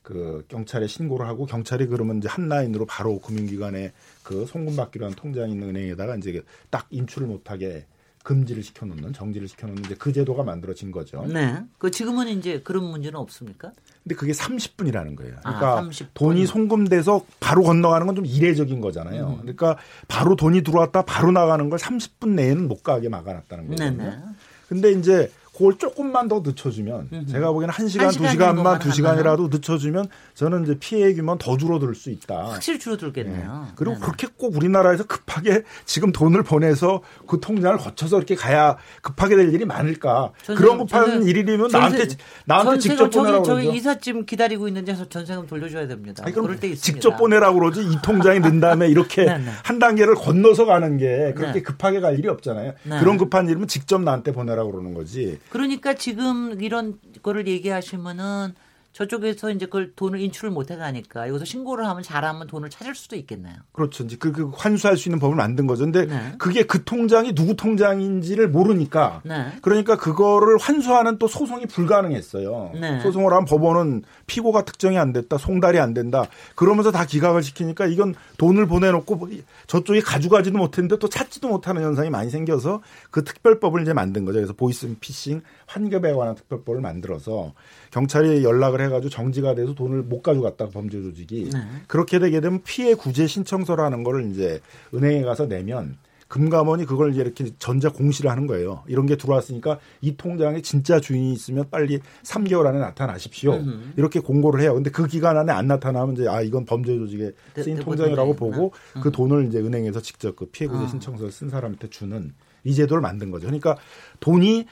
Speaker 3: 그 경찰에 신고를 하고 경찰이 그러면 이제 한 라인으로 바로 금융기관에 그 송금 받기로 한 통장 있는 은행에다가 이제 딱 인출을 못하게 금지를 시켜놓는 정지를 시켜놓는 이제 그 제도가 만들어진 거죠.
Speaker 1: 네. 그 지금은 이제 그런 문제는 없습니까?
Speaker 3: 근데 그게 30분이라는 거예요.
Speaker 1: 아,
Speaker 3: 그러니까
Speaker 1: 30분.
Speaker 3: 돈이 송금돼서 바로 건너가는 건 좀 이례적인 거잖아요. 그러니까 바로 돈이 들어왔다 바로 나가는 걸 30분 내에는 못 가게 막아놨다는 거거든요.
Speaker 1: 네네.
Speaker 3: 근데 이제 그걸 조금만 더 늦춰주면 제가 보기에는 한 시간, 한두
Speaker 1: 시간
Speaker 3: 시간만, 두 시간이라도 늦춰주면 저는 이제 피해 규모는 더 줄어들 수 있다.
Speaker 1: 확실히 줄어들겠네요.
Speaker 3: 예. 그리고
Speaker 1: 네네.
Speaker 3: 그렇게 꼭 우리나라에서 급하게 지금 돈을 보내서 그 통장을 거쳐서 이렇게 가야 급하게 될 일이 많을까?
Speaker 1: 전세-
Speaker 3: 그런 급한 일이면 나한테 나한테 직접 보내라고
Speaker 1: 저기. 저기 이삿짐 기다리고 있는데 저 전세금 돌려줘야 됩니다.
Speaker 3: 아니,
Speaker 1: 그럴 때 있습니다.
Speaker 3: 직접 보내라고 그러지 이 통장이 는 다음에 이렇게 *laughs*
Speaker 1: 네, 네.
Speaker 3: 한 단계를 건너서 가는 게 그렇게
Speaker 1: 네.
Speaker 3: 급하게 갈 일이 없잖아요.
Speaker 1: 네.
Speaker 3: 그런 급한 일이면 직접 나한테 보내라고 그러는 거지.
Speaker 1: 그러니까 지금 이런 거를 얘기하시면은 저쪽에서 이제 그걸 돈을 인출을 못 해가니까 여기서 신고를 하면 잘하면 돈을 찾을 수도 있겠네요.
Speaker 3: 그렇죠. 이제 그, 그 환수할 수 있는 법을 만든 거죠. 근데
Speaker 1: 네.
Speaker 3: 그게 그 통장이 누구 통장인지를 모르니까
Speaker 1: 네.
Speaker 3: 그러니까 그거를 환수하는 또 소송이 불가능했어요.
Speaker 1: 네.
Speaker 3: 소송을 하면 법원은 피고가 특정이 안 됐다, 송달이 안 된다. 그러면서 다 기각을 시키니까 이건 돈을 보내놓고 뭐 저쪽이 가져가지도 못했는데 또 찾지도 못하는 현상이 많이 생겨서 그 특별법을 이제 만든 거죠. 그래서 보이스 피싱 환급에 관한 특별법을 만들어서 경찰이 연락을 해가지고 정지가 돼서 돈을 못 가져갔다가 범죄 조직이
Speaker 1: 네.
Speaker 3: 그렇게 되게 되면 피해 구제 신청서라는 거를 이제 은행에 가서 내면 금감원이 그걸 이제 이렇게 전자 공시를 하는 거예요. 이런 게 들어왔으니까 이 통장에 진짜 주인이 있으면 빨리 3개월 안에 나타나십시오.
Speaker 1: 음흠.
Speaker 3: 이렇게 공고를 해요. 근데 그 기간 안에 안 나타나면 이제 아 이건 범죄 조직에
Speaker 1: 대-
Speaker 3: 쓰인
Speaker 1: 대포
Speaker 3: 통장이라고
Speaker 1: 통장이구나.
Speaker 3: 보고 그
Speaker 1: 음.
Speaker 3: 돈을 이제 은행에서 직접 그 피해 구제
Speaker 1: 아.
Speaker 3: 신청서를 쓴 사람한테 주는 이 제도를 만든 거죠. 그러니까 돈이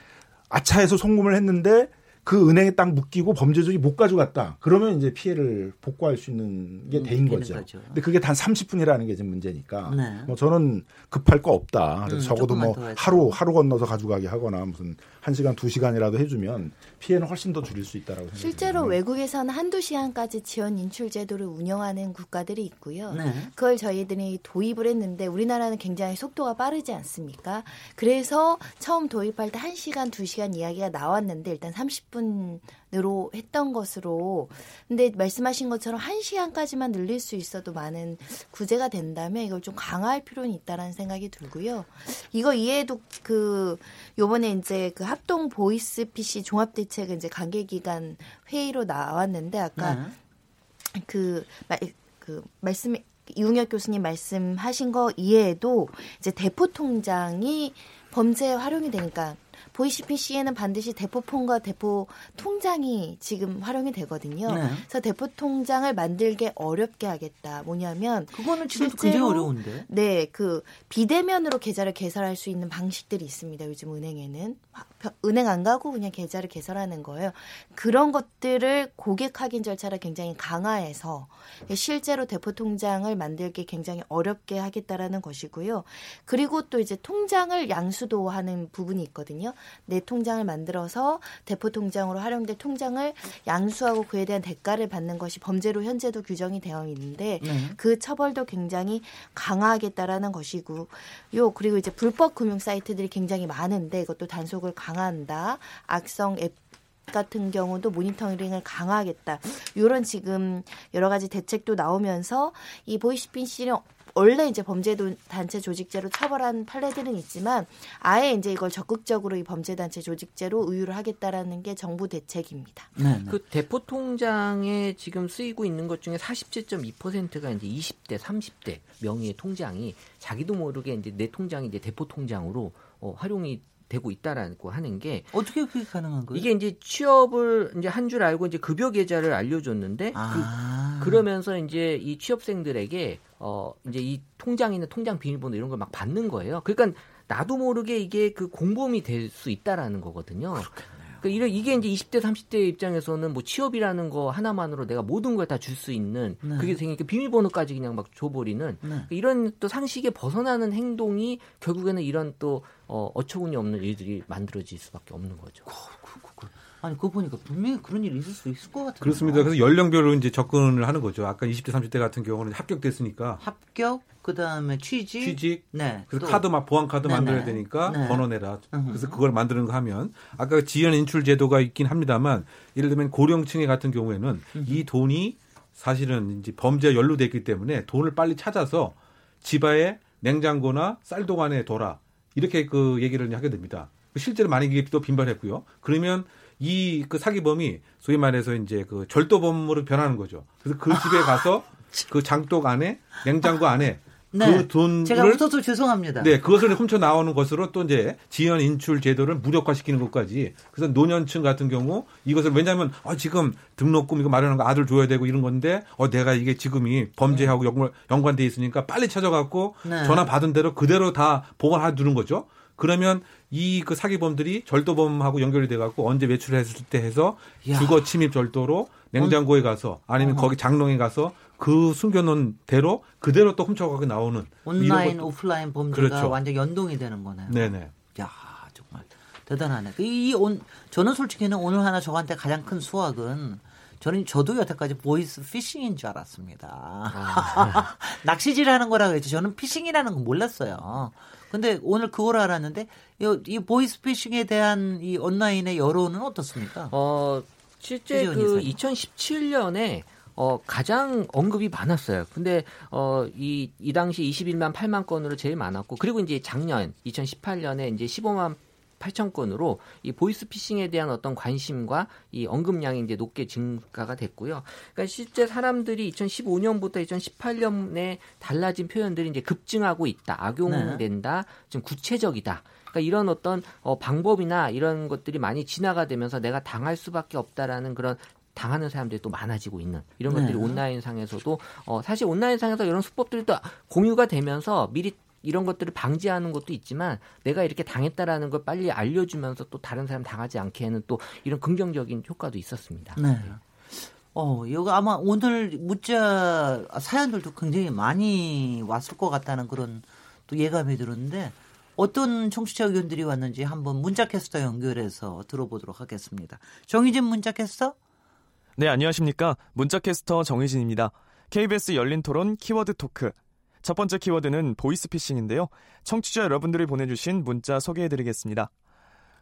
Speaker 3: 아차해서 송금을 했는데 그 은행에 딱 묶이고 범죄 조직이 못 가져갔다. 그러면 이제 피해를 복구할 수 있는 게
Speaker 1: 음, 되는
Speaker 3: 거죠.
Speaker 1: 거죠.
Speaker 3: 근데 그게 단 30분이라는 게 지금 문제니까.
Speaker 1: 네.
Speaker 3: 뭐 저는 급할 거 없다.
Speaker 1: 음,
Speaker 3: 적어도 뭐. 하루 하루 건너서 가져가게 하거나 무슨 한 시간 두 시간이라도 해주면 피해는 훨씬 더 줄일 수 있다라고 생각합니다.
Speaker 4: 실제로 외국에서는 한두 시간까지 지연 인출 제도를 운영하는 국가들이 있고요.
Speaker 1: 네.
Speaker 4: 그걸 저희들이 도입을 했는데 우리나라는 굉장히 속도가 빠르지 않습니까? 그래서 처음 도입할 때 1시간, 2시간 이야기가 나왔는데 일단 30분 으로 했던 것으로 근데 말씀하신 것처럼 1시간까지만 늘릴 수 있어도 많은 구제가 된다면 이걸 좀 강화할 필요는 있다라는 생각이 들고요. 이거 이해도 그 요번에 이제 그 합동 보이스 피싱 종합 대책은 이제 관계 기관 회의로 나왔는데 아까
Speaker 1: 네.
Speaker 4: 그, 말, 그 말씀 이웅혁 교수님 말씀하신 거 이외에도 이제 대포 통장이 범죄에 활용이 되니까 보이시피시에는 반드시 대포폰과 대포 통장이 지금 활용이 되거든요.
Speaker 1: 네.
Speaker 4: 그래서 대포 통장을 만들게 어렵게 하겠다. 뭐냐면
Speaker 1: 그거는
Speaker 4: 실제로
Speaker 1: 굉장히 어려운데.
Speaker 4: 네, 그 비대면으로 계좌를 개설할 수 있는 방식들이 있습니다. 요즘 은행에는 은행 안 가고 그냥 계좌를 개설하는 거예요. 그런 것들을 고객 확인 절차를 굉장히 강화해서 실제로 대포 통장을 만들기 굉장히 어렵게 하겠다라는 것이고요. 그리고 또 이제 통장을 양수도하는 부분이 있거든요. 내 통장을 만들어서 대포 통장으로 활용된 통장을 양수하고 그에 대한 대가를 받는 것이 범죄로 현재도 규정이 되어 있는데
Speaker 1: 네.
Speaker 4: 그 처벌도 굉장히 강화하겠다라는 것이고 요 그리고 이제 불법 금융 사이트들이 굉장히 많은데 이것도 단속을 강화한다. 악성 앱 같은 경우도 모니터링을 강화하겠다. 이런 지금 여러 가지 대책도 나오면서 이 보이스피싱은 원래 이제 범죄 단체 조직죄로 처벌한 판례들은 있지만 아예 이제 이걸 적극적으로 이 범죄 단체 조직죄로 의유를 하겠다라는 게 정부 대책입니다.
Speaker 1: 네. 네.
Speaker 6: 그 대포 통장에 지금 쓰이고 있는 것 중에 47.2%가 이제 20대, 30대 명의의 통장이 자기도 모르게 이제 내 통장이 이제 대포 통장으로 어, 활용이 되고 있다라고 하는 게
Speaker 1: 어떻게 그게 가능한 거예요?
Speaker 6: 이게 이제 취업을 이제 한 줄 알고 이제 급여 계좌를 알려줬는데
Speaker 1: 아.
Speaker 6: 그, 그러면서 이제 이 취업생들에게 어 이제 이 통장 있는 통장 비밀번호 이런 걸 막 받는 거예요. 그러니까 나도 모르게 이게 그 공범이 될 수 있다라는 거거든요. 그러니까 이래- 이게 이제 20대 30대 입장에서는 뭐 취업이라는 거 하나만으로 내가 모든 걸 다 줄 수 있는
Speaker 1: 네.
Speaker 6: 그게 생기니까 비밀번호까지 그냥 막 줘버리는
Speaker 1: 네.
Speaker 6: 그러니까 이런 또 상식에 벗어나는 행동이 결국에는 이런 또 어, 어처구니 없는 일들이 만들어질 수밖에 없는 거죠.
Speaker 1: 그, 그, 그. 아니 그거 보니까 분명히 그런 일이 있을 수 있을 것 같아요.
Speaker 5: 그렇습니다. 그래서 연령별로 이제 접근을 하는 거죠. 아까 20대, 30대 같은 경우는 합격됐으니까
Speaker 1: 합격, 그 다음에 취직,
Speaker 5: 취직,
Speaker 1: 네.
Speaker 5: 그래서
Speaker 1: 또-
Speaker 5: 카드 막 보안 카드
Speaker 1: 네네.
Speaker 5: 만들어야 되니까
Speaker 1: 네.
Speaker 5: 번호 내라.
Speaker 1: 음.
Speaker 5: 그래서 그걸 만드는 거 하면 아까 지연 인출 제도가 있긴 합니다만 예를 들면 고령층의 같은 경우에는 이 돈이 사실은 이제 범죄에 연루돼 있기 때문에 돈을 빨리 찾아서 집에 냉장고나 쌀도간에 둬라 이렇게 그 얘기를 하게 됩니다. 실제로 많이 이게 또 빈발했고요. 그러면 이 그 사기범이 소위 말해서 이제 그 절도범으로 변하는 거죠. 그래서 그 집에 가서 *laughs* 그 장독 안에 냉장고 안에
Speaker 1: 네.
Speaker 5: 그 돈을
Speaker 1: 제가 웃어서 죄송합니다.
Speaker 5: 네, 그것을 훔쳐 나오는 것으로 또 이제 지연 인출 제도를 무력화시키는 것까지. 그래서 노년층 같은 경우 이것을 왜냐하면 아, 지금 등록금 이거 마련한 거 아들 줘야 되고 이런 건데 어 내가 이게 지금이 범죄하고 연관 연관 돼 있으니까 빨리 찾아갖고
Speaker 1: 네.
Speaker 5: 전화 받은 대로 그대로 다 보관해 두는 거죠. 그러면 이 그 사기범들이 절도범하고 연결이 돼갖고 언제 외출했을 때 해서
Speaker 1: 야.
Speaker 5: 주거 침입 절도로 냉장고에 가서 아니면
Speaker 1: 어허.
Speaker 5: 거기 장롱에 가서 그 숨겨놓은 대로 그대로 또 훔쳐가고 나오는
Speaker 1: 온라인, 오프라인 범죄가
Speaker 5: 그렇죠.
Speaker 1: 완전 연동이 되는 거네요.
Speaker 5: 네네.
Speaker 1: 야 정말 대단하네. 이 온 저는 솔직히는 오늘 하나 저한테 가장 큰 수확은 저는 저도 여태까지 보이스 피싱인 줄 알았습니다. *laughs* 낚시질하는 거라고 했죠. 저는 피싱이라는 건 몰랐어요. 근데 오늘 그걸 알았는데 이, 이 보이스 피싱에 대한 이 온라인의 여론은 어떻습니까?
Speaker 6: 어, 실제 그
Speaker 1: 이사님.
Speaker 6: 2017년에 어, 가장 언급이 많았어요. 근데, 어, 이, 이 당시 21만 8만 건으로 제일 많았고, 그리고 이제 작년, 2018년에 이제 15만 8천 건으로 이 보이스피싱에 대한 어떤 관심과 이 언급량이 이제 높게 증가가 됐고요. 그러니까 실제 사람들이 2015년부터 2018년에 달라진 표현들이 이제 급증하고 있다, 악용된다, 좀 구체적이다. 그러니까 이런 어떤 어, 방법이나 이런 것들이 많이 진화가 되면서 내가 당할 수밖에 없다라는 그런 당하는 사람들이 또 많아지고 있는 이런
Speaker 1: 네.
Speaker 6: 것들이 온라인 상에서도 어 사실 온라인 상에서 이런 수법들이 또 공유가 되면서 미리 이런 것들을 방지하는 것도 있지만 내가 이렇게 당했다라는 걸 빨리 알려주면서 또 다른 사람 당하지 않게 하는 또 이런 긍정적인 효과도 있었습니다.
Speaker 1: 네. 어, 이거 아마 오늘 문자 사연들도 굉장히 많이 왔을 것 같다는 그런 또 예감이 들었는데 어떤 청취자 의견들이 왔는지 한번 문자캐스터 연결해서 들어보도록 하겠습니다. 정희진 문자캐스터?
Speaker 10: 네, 안녕하십니까. 문자캐스터 정희진입니다. KBS 열린 토론 키워드 토크. 첫 번째 키워드는 보이스피싱인데요. 청취자 여러분들이 보내주신 문자 소개해드리겠습니다.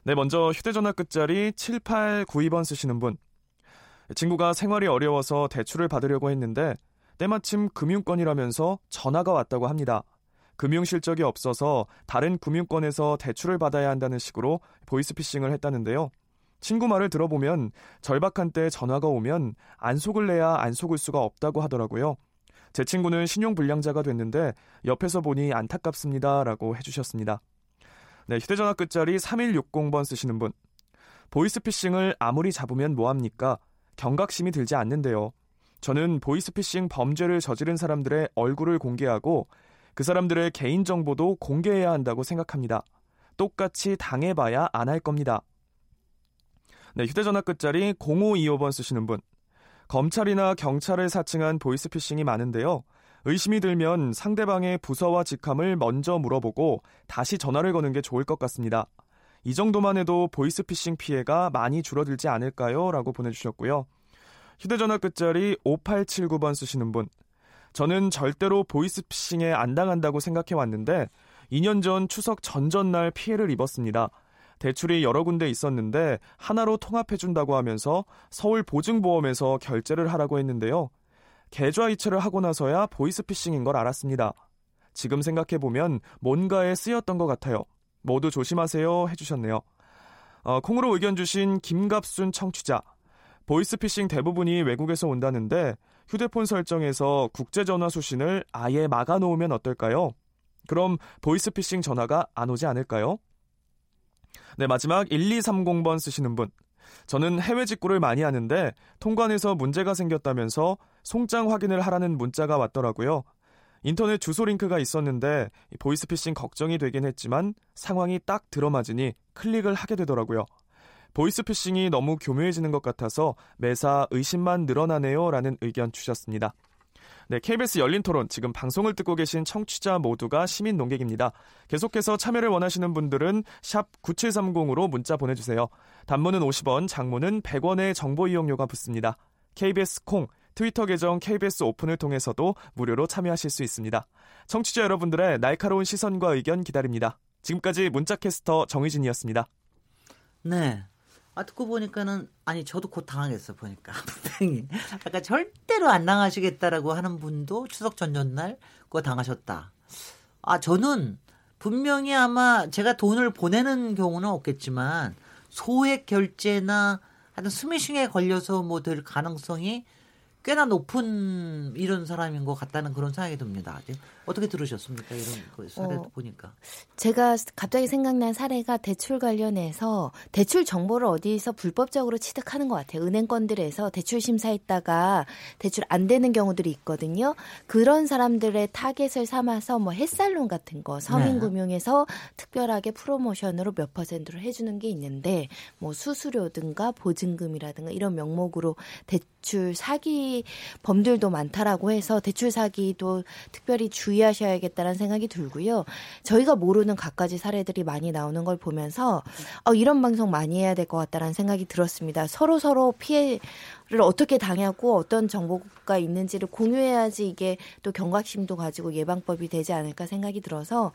Speaker 10: 네, 먼저 휴대전화 끝자리 7892번 쓰시는 분. 친구가 생활이 어려워서 대출을 받으려고 했는데 때마침 금융권이라면서 전화가 왔다고 합니다. 금융 실적이 없어서 다른 금융권에서 대출을 받아야 한다는 식으로 보이스피싱을 했다는데요. 친구 말을 들어보면 절박한 때 전화가 오면 안 속을래야 안 속을 수가 없다고 하더라고요. 제 친구는 신용불량자가 됐는데 옆에서 보니 안타깝습니다 라고 해주셨습니다. 네, 휴대전화 끝자리 3160번 쓰시는 분. 보이스피싱을 아무리 잡으면 뭐합니까? 경각심이 들지 않는데요. 저는 보이스피싱 범죄를 저지른 사람들의 얼굴을 공개하고 그 사람들의 개인정보도 공개해야 한다고 생각합니다. 똑같이 당해봐야 안 할 겁니다. 네, 휴대전화 끝자리 0525번 쓰시는 분. 검찰이나 경찰을 사칭한 보이스피싱이 많은데요. 의심이 들면 상대방의 부서와 직함을 먼저 물어보고 다시 전화를 거는 게 좋을 것 같습니다. 이 정도만 해도 보이스피싱 피해가 많이 줄어들지 않을까요? 라고 보내주셨고요. 휴대전화 끝자리 5879번 쓰시는 분. 저는 절대로 보이스피싱에 안 당한다고 생각해 왔는데 2년 전 추석 전전날 피해를 입었습니다. 대출이 여러 군데 있었는데 하나로 통합해준다고 하면서 서울 보증보험에서 결제를 하라고 했는데요. 계좌이체를 하고 나서야 보이스피싱인 걸 알았습니다. 지금 생각해보면 뭔가에 쓰였던 것 같아요. 모두 조심하세요 해주셨네요. 어, 콩으로 의견 주신 김갑순 청취자. 보이스피싱 대부분이 외국에서 온다는데 휴대폰 설정에서 국제전화 수신을 아예 막아놓으면 어떨까요? 그럼 보이스피싱 전화가 안 오지 않을까요? 네, 마지막 1230번 쓰시는 분. 저는 해외 직구를 많이 하는데 통관에서 문제가 생겼다면서 송장 확인을 하라는 문자가 왔더라고요. 인터넷 주소 링크가 있었는데 보이스피싱 걱정이 되긴 했지만 상황이 딱 들어맞으니 클릭을 하게 되더라고요. 보이스피싱이 너무 교묘해지는 것 같아서 매사 의심만 늘어나네요 라는 의견 주셨습니다. 네, KBS 열린 토론 지금 방송을 듣고 계신 청취자 모두가 시민 농객입니다. 계속해서 참여를 원하시는 분들은 샵 9730으로 문자 보내주세요. 단문은 50원, 장문은 100원의 정보 이용료가 붙습니다. KBS 콩, 트위터 계정 KBS 오픈을 통해서도 무료로 참여하실 수 있습니다. 청취자 여러분들의 날카로운 시선과 의견 기다립니다. 지금까지 문자캐스터 정의진이었습니다.
Speaker 1: 네. 아, 듣고 보니까는, 아니, 저도 곧 당하겠어, 보니까. *laughs* 분명히. 아까 절대로 안 당하시겠다라고 하는 분도 추석 전전날 그거 당하셨다. 아, 저는 분명히 아마 제가 돈을 보내는 경우는 없겠지만 소액 결제나 하여튼 스미싱에 걸려서 뭐 될 가능성이 꽤나 높은 이런 사람인 것 같다는 그런 생각이 듭니다. 어떻게 들으셨습니까? 이런 그 사례도
Speaker 4: 어,
Speaker 1: 보니까.
Speaker 4: 제가 갑자기 생각난 사례가 대출 관련해서 대출 정보를 어디서 불법적으로 취득하는 것 같아요. 은행권들에서 대출 심사했다가 대출 안 되는 경우들이 있거든요. 그런 사람들을 타겟을 삼아서 뭐 햇살론 같은 거 서민금융에서 특별하게 프로모션으로 몇 퍼센트로 해주는 게 있는데 뭐 수수료라든가 보증금이라든가 이런 명목으로 대출 사기 범들도 많다라고 해서 대출 사기도 특별히 주의하셔야겠다는 생각이 들고요. 저희가 모르는 갖가지 사례들이 많이 나오는 걸 보면서 어, 이런 방송 많이 해야 될 것 같다라는 생각이 들었습니다. 서로 서로 피해 를 어떻게 당하고 어떤 정보가 있는지를 공유해야지 이게 또 경각심도 가지고 예방법이 되지 않을까 생각이 들어서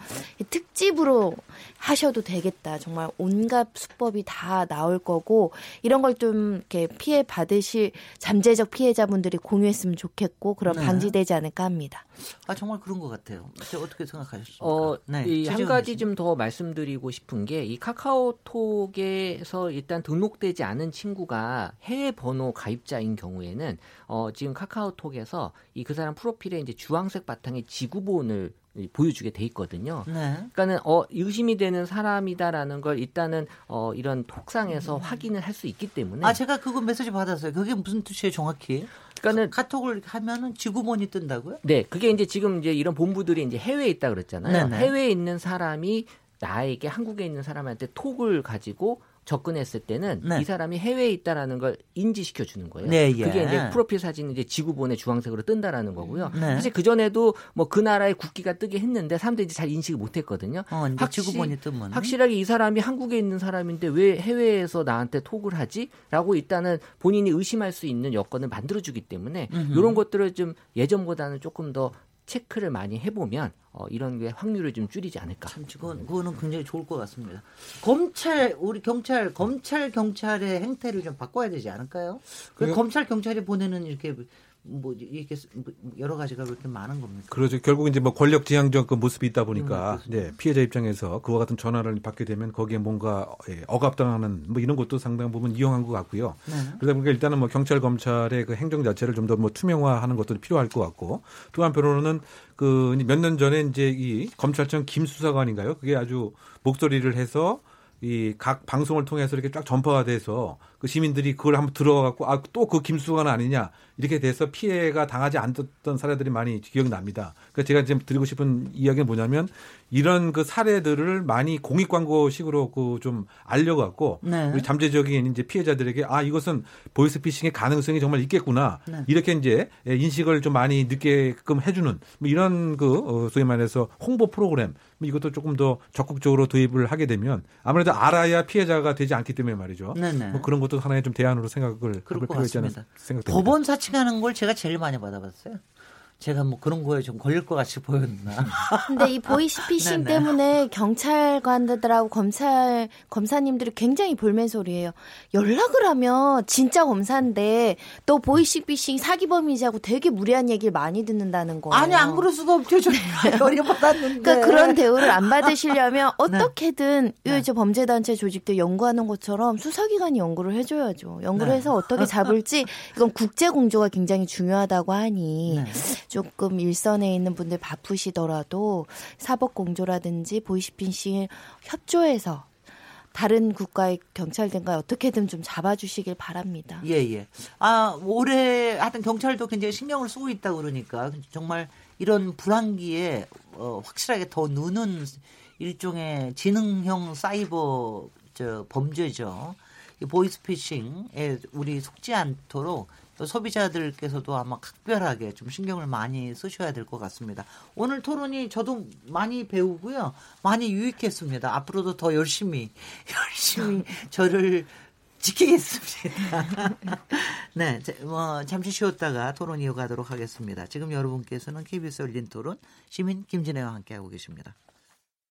Speaker 4: 특집으로 하셔도 되겠다. 정말 온갖 수법이 다 나올 거고 이런 걸 좀 이렇게 피해 받으실 잠재적 피해자분들이 공유했으면 좋겠고 그럼
Speaker 1: 네.
Speaker 4: 방지되지 않을까 합니다.
Speaker 1: 아 정말 그런 것 같아요. 어떻게 생각하셨습니까?
Speaker 6: 어,
Speaker 1: 네,
Speaker 6: 이한 가지 좀 더 말씀드리고 싶은 게 이 카카오톡에서 일단 등록되지 않은 친구가 해외 번호 가입 자인 경우에는 어, 지금 카카오톡에서 이 그 사람 프로필에 이제 주황색 바탕에 지구본을 보여주게 돼 있거든요.
Speaker 1: 네.
Speaker 6: 그러니까는 어 의심이 되는 사람이다라는 걸 일단은 어 이런 톡상에서
Speaker 1: 음.
Speaker 6: 확인을 할 수 있기 때문에
Speaker 1: 아 제가 그거 메시지 받았어요. 그게 무슨 뜻이에요, 정확히?
Speaker 6: 그러니까는
Speaker 1: 카톡을 하면은 지구본이 뜬다고요?
Speaker 6: 네, 그게 이제 지금 이제 이런 본부들이 이제 해외에 있다 그랬잖아요.
Speaker 1: 네네.
Speaker 6: 해외에 있는 사람이 나에게 한국에 있는 사람한테 톡을 가지고 접근했을 때는
Speaker 1: 네.
Speaker 6: 이 사람이 해외에 있다라는 걸 인지시켜 주는 거예요.
Speaker 1: 네, 예.
Speaker 6: 그게 이제 프로필 사진이 이제 지구본에 주황색으로 뜬다라는 거고요.
Speaker 1: 네.
Speaker 6: 사실 그 전에도 뭐 그 나라의 국기가 뜨게 했는데 사람들이 이제 잘 인식을 못 했거든요.
Speaker 1: 어,
Speaker 6: 확실-
Speaker 1: 지구본이 뜨면
Speaker 6: 확실하게 이 사람이 한국에 있는 사람인데 왜 해외에서 나한테 톡을 하지? 라고 일단은 본인이 의심할 수 있는 여건을 만들어 주기 때문에
Speaker 1: 음흠.
Speaker 6: 이런 것들을 좀 예전보다는 조금 더 체크를 많이 해보면 어, 이런 게 확률을 좀 줄이지 않을까.
Speaker 1: 참 그건 그거는 굉장히 좋을 것 같습니다. 검찰 우리 경찰 검찰 경찰의 행태를 좀 바꿔야 되지 않을까요? 그
Speaker 5: 그게-
Speaker 1: 검찰 경찰이 보내는 이렇게 뭐 이렇게 여러 가지가 그렇게 많은 겁니까?
Speaker 5: 그렇죠. 결국 이제 뭐 권력 지향적 그 모습이 있다
Speaker 1: 음,
Speaker 5: 보니까
Speaker 1: 그렇습니다.
Speaker 5: 네, 피해자 입장에서 그와 같은 전화를 받게 되면 거기에 뭔가 예, 억압당하는 뭐 이런 것도 상당 부분 이용한 것 같고요.
Speaker 1: 네.
Speaker 5: 그러다 보니까 일단은 뭐 경찰 검찰의 그 행정 자체를 좀 더 뭐 투명화하는 것도 필요할 것 같고 또 한편으로는 그 몇 년 전에 이제 이 검찰청 김 수사관인가요? 그게 아주 목소리를 해서 이 각 방송을 통해서 이렇게 쫙 전파가 돼서 그 시민들이 그걸 한번 들어갖고 아 또 그 김수관 아니냐 이렇게 돼서 피해가 당하지 않았던 사례들이 많이 기억납니다. 그러니까 제가 지금 드리고 싶은 이야기는 뭐냐면 이런 그 사례들을 많이 공익 광고식으로 그 좀 알려갖고
Speaker 1: 네.
Speaker 5: 우리 잠재적인 이제 피해자들에게 아 이것은 보이스피싱의 가능성이 정말 있겠구나
Speaker 1: 네.
Speaker 5: 이렇게 이제 인식을 좀 많이 늦게끔 해주는 뭐 이런 그 어, 소위 말해서 홍보 프로그램 뭐 이것도 조금 더 적극적으로 도입을 하게 되면 아무래도 알아야 피해자가 되지 않기 때문에 말이죠.
Speaker 1: 네네.
Speaker 5: 뭐 그런 것도 하나의 좀 대안으로 생각을
Speaker 1: 그럴 것
Speaker 5: 필요가 있지
Speaker 1: 같습니다.
Speaker 5: 생각됩니다.
Speaker 1: 법원 사칭하는 걸 제가 제일 많이 받아봤어요. 제가 뭐 그런 거에 좀 걸릴 것 같이 보였나. *laughs*
Speaker 4: 근데 이 보이스피싱
Speaker 1: 네네.
Speaker 4: 때문에 경찰관들하고 검찰 검사님들이 굉장히 볼멘소리예요. 연락을 하면 진짜 검사인데 또 보이스피싱 사기범이자고 되게 무리한 얘기를 많이 듣는다는 거예요.
Speaker 1: 아니 안 그럴 수가 없죠. 저 *laughs* 열이 받았는데.
Speaker 4: 그러니까 그런 대우를 안 받으시려면 *laughs*
Speaker 1: 네.
Speaker 4: 어떻게든 요즘 범죄단체 조직들 연구하는 것처럼 수사기관이 연구를 해줘야죠. 연구를
Speaker 1: 네.
Speaker 4: 해서 어떻게 잡을지 이건 국제 공조가 굉장히 중요하다고 하니
Speaker 1: 네.
Speaker 4: 조금 일선에 있는 분들 바쁘시더라도 사법 공조라든지 보이스피싱을 협조해서 다른 국가의 경찰들과 어떻게든 좀 잡아주시길 바랍니다.
Speaker 1: 예, 예. 아, 올해 하여튼 경찰도 굉장히 신경을 쓰고 있다 그러니까 정말 이런 불황기에 어, 확실하게 더 느는 일종의 지능형 사이버 저 범죄죠. 이 보이스피싱에 우리 속지 않도록 소비자들께서도 아마 각별하게 좀 신경을 많이 쓰셔야 될 것 같습니다. 오늘 토론이 저도 많이 배우고요. 많이 유익했습니다. 앞으로도 더 열심히, *laughs* 열심히 저를 지키겠습니다. *laughs* 네, 자, 뭐 잠시 쉬었다가 토론 이어가도록 하겠습니다. 지금 여러분께서는 KBS 열린 토론 시민 김진애와 함께하고 계십니다.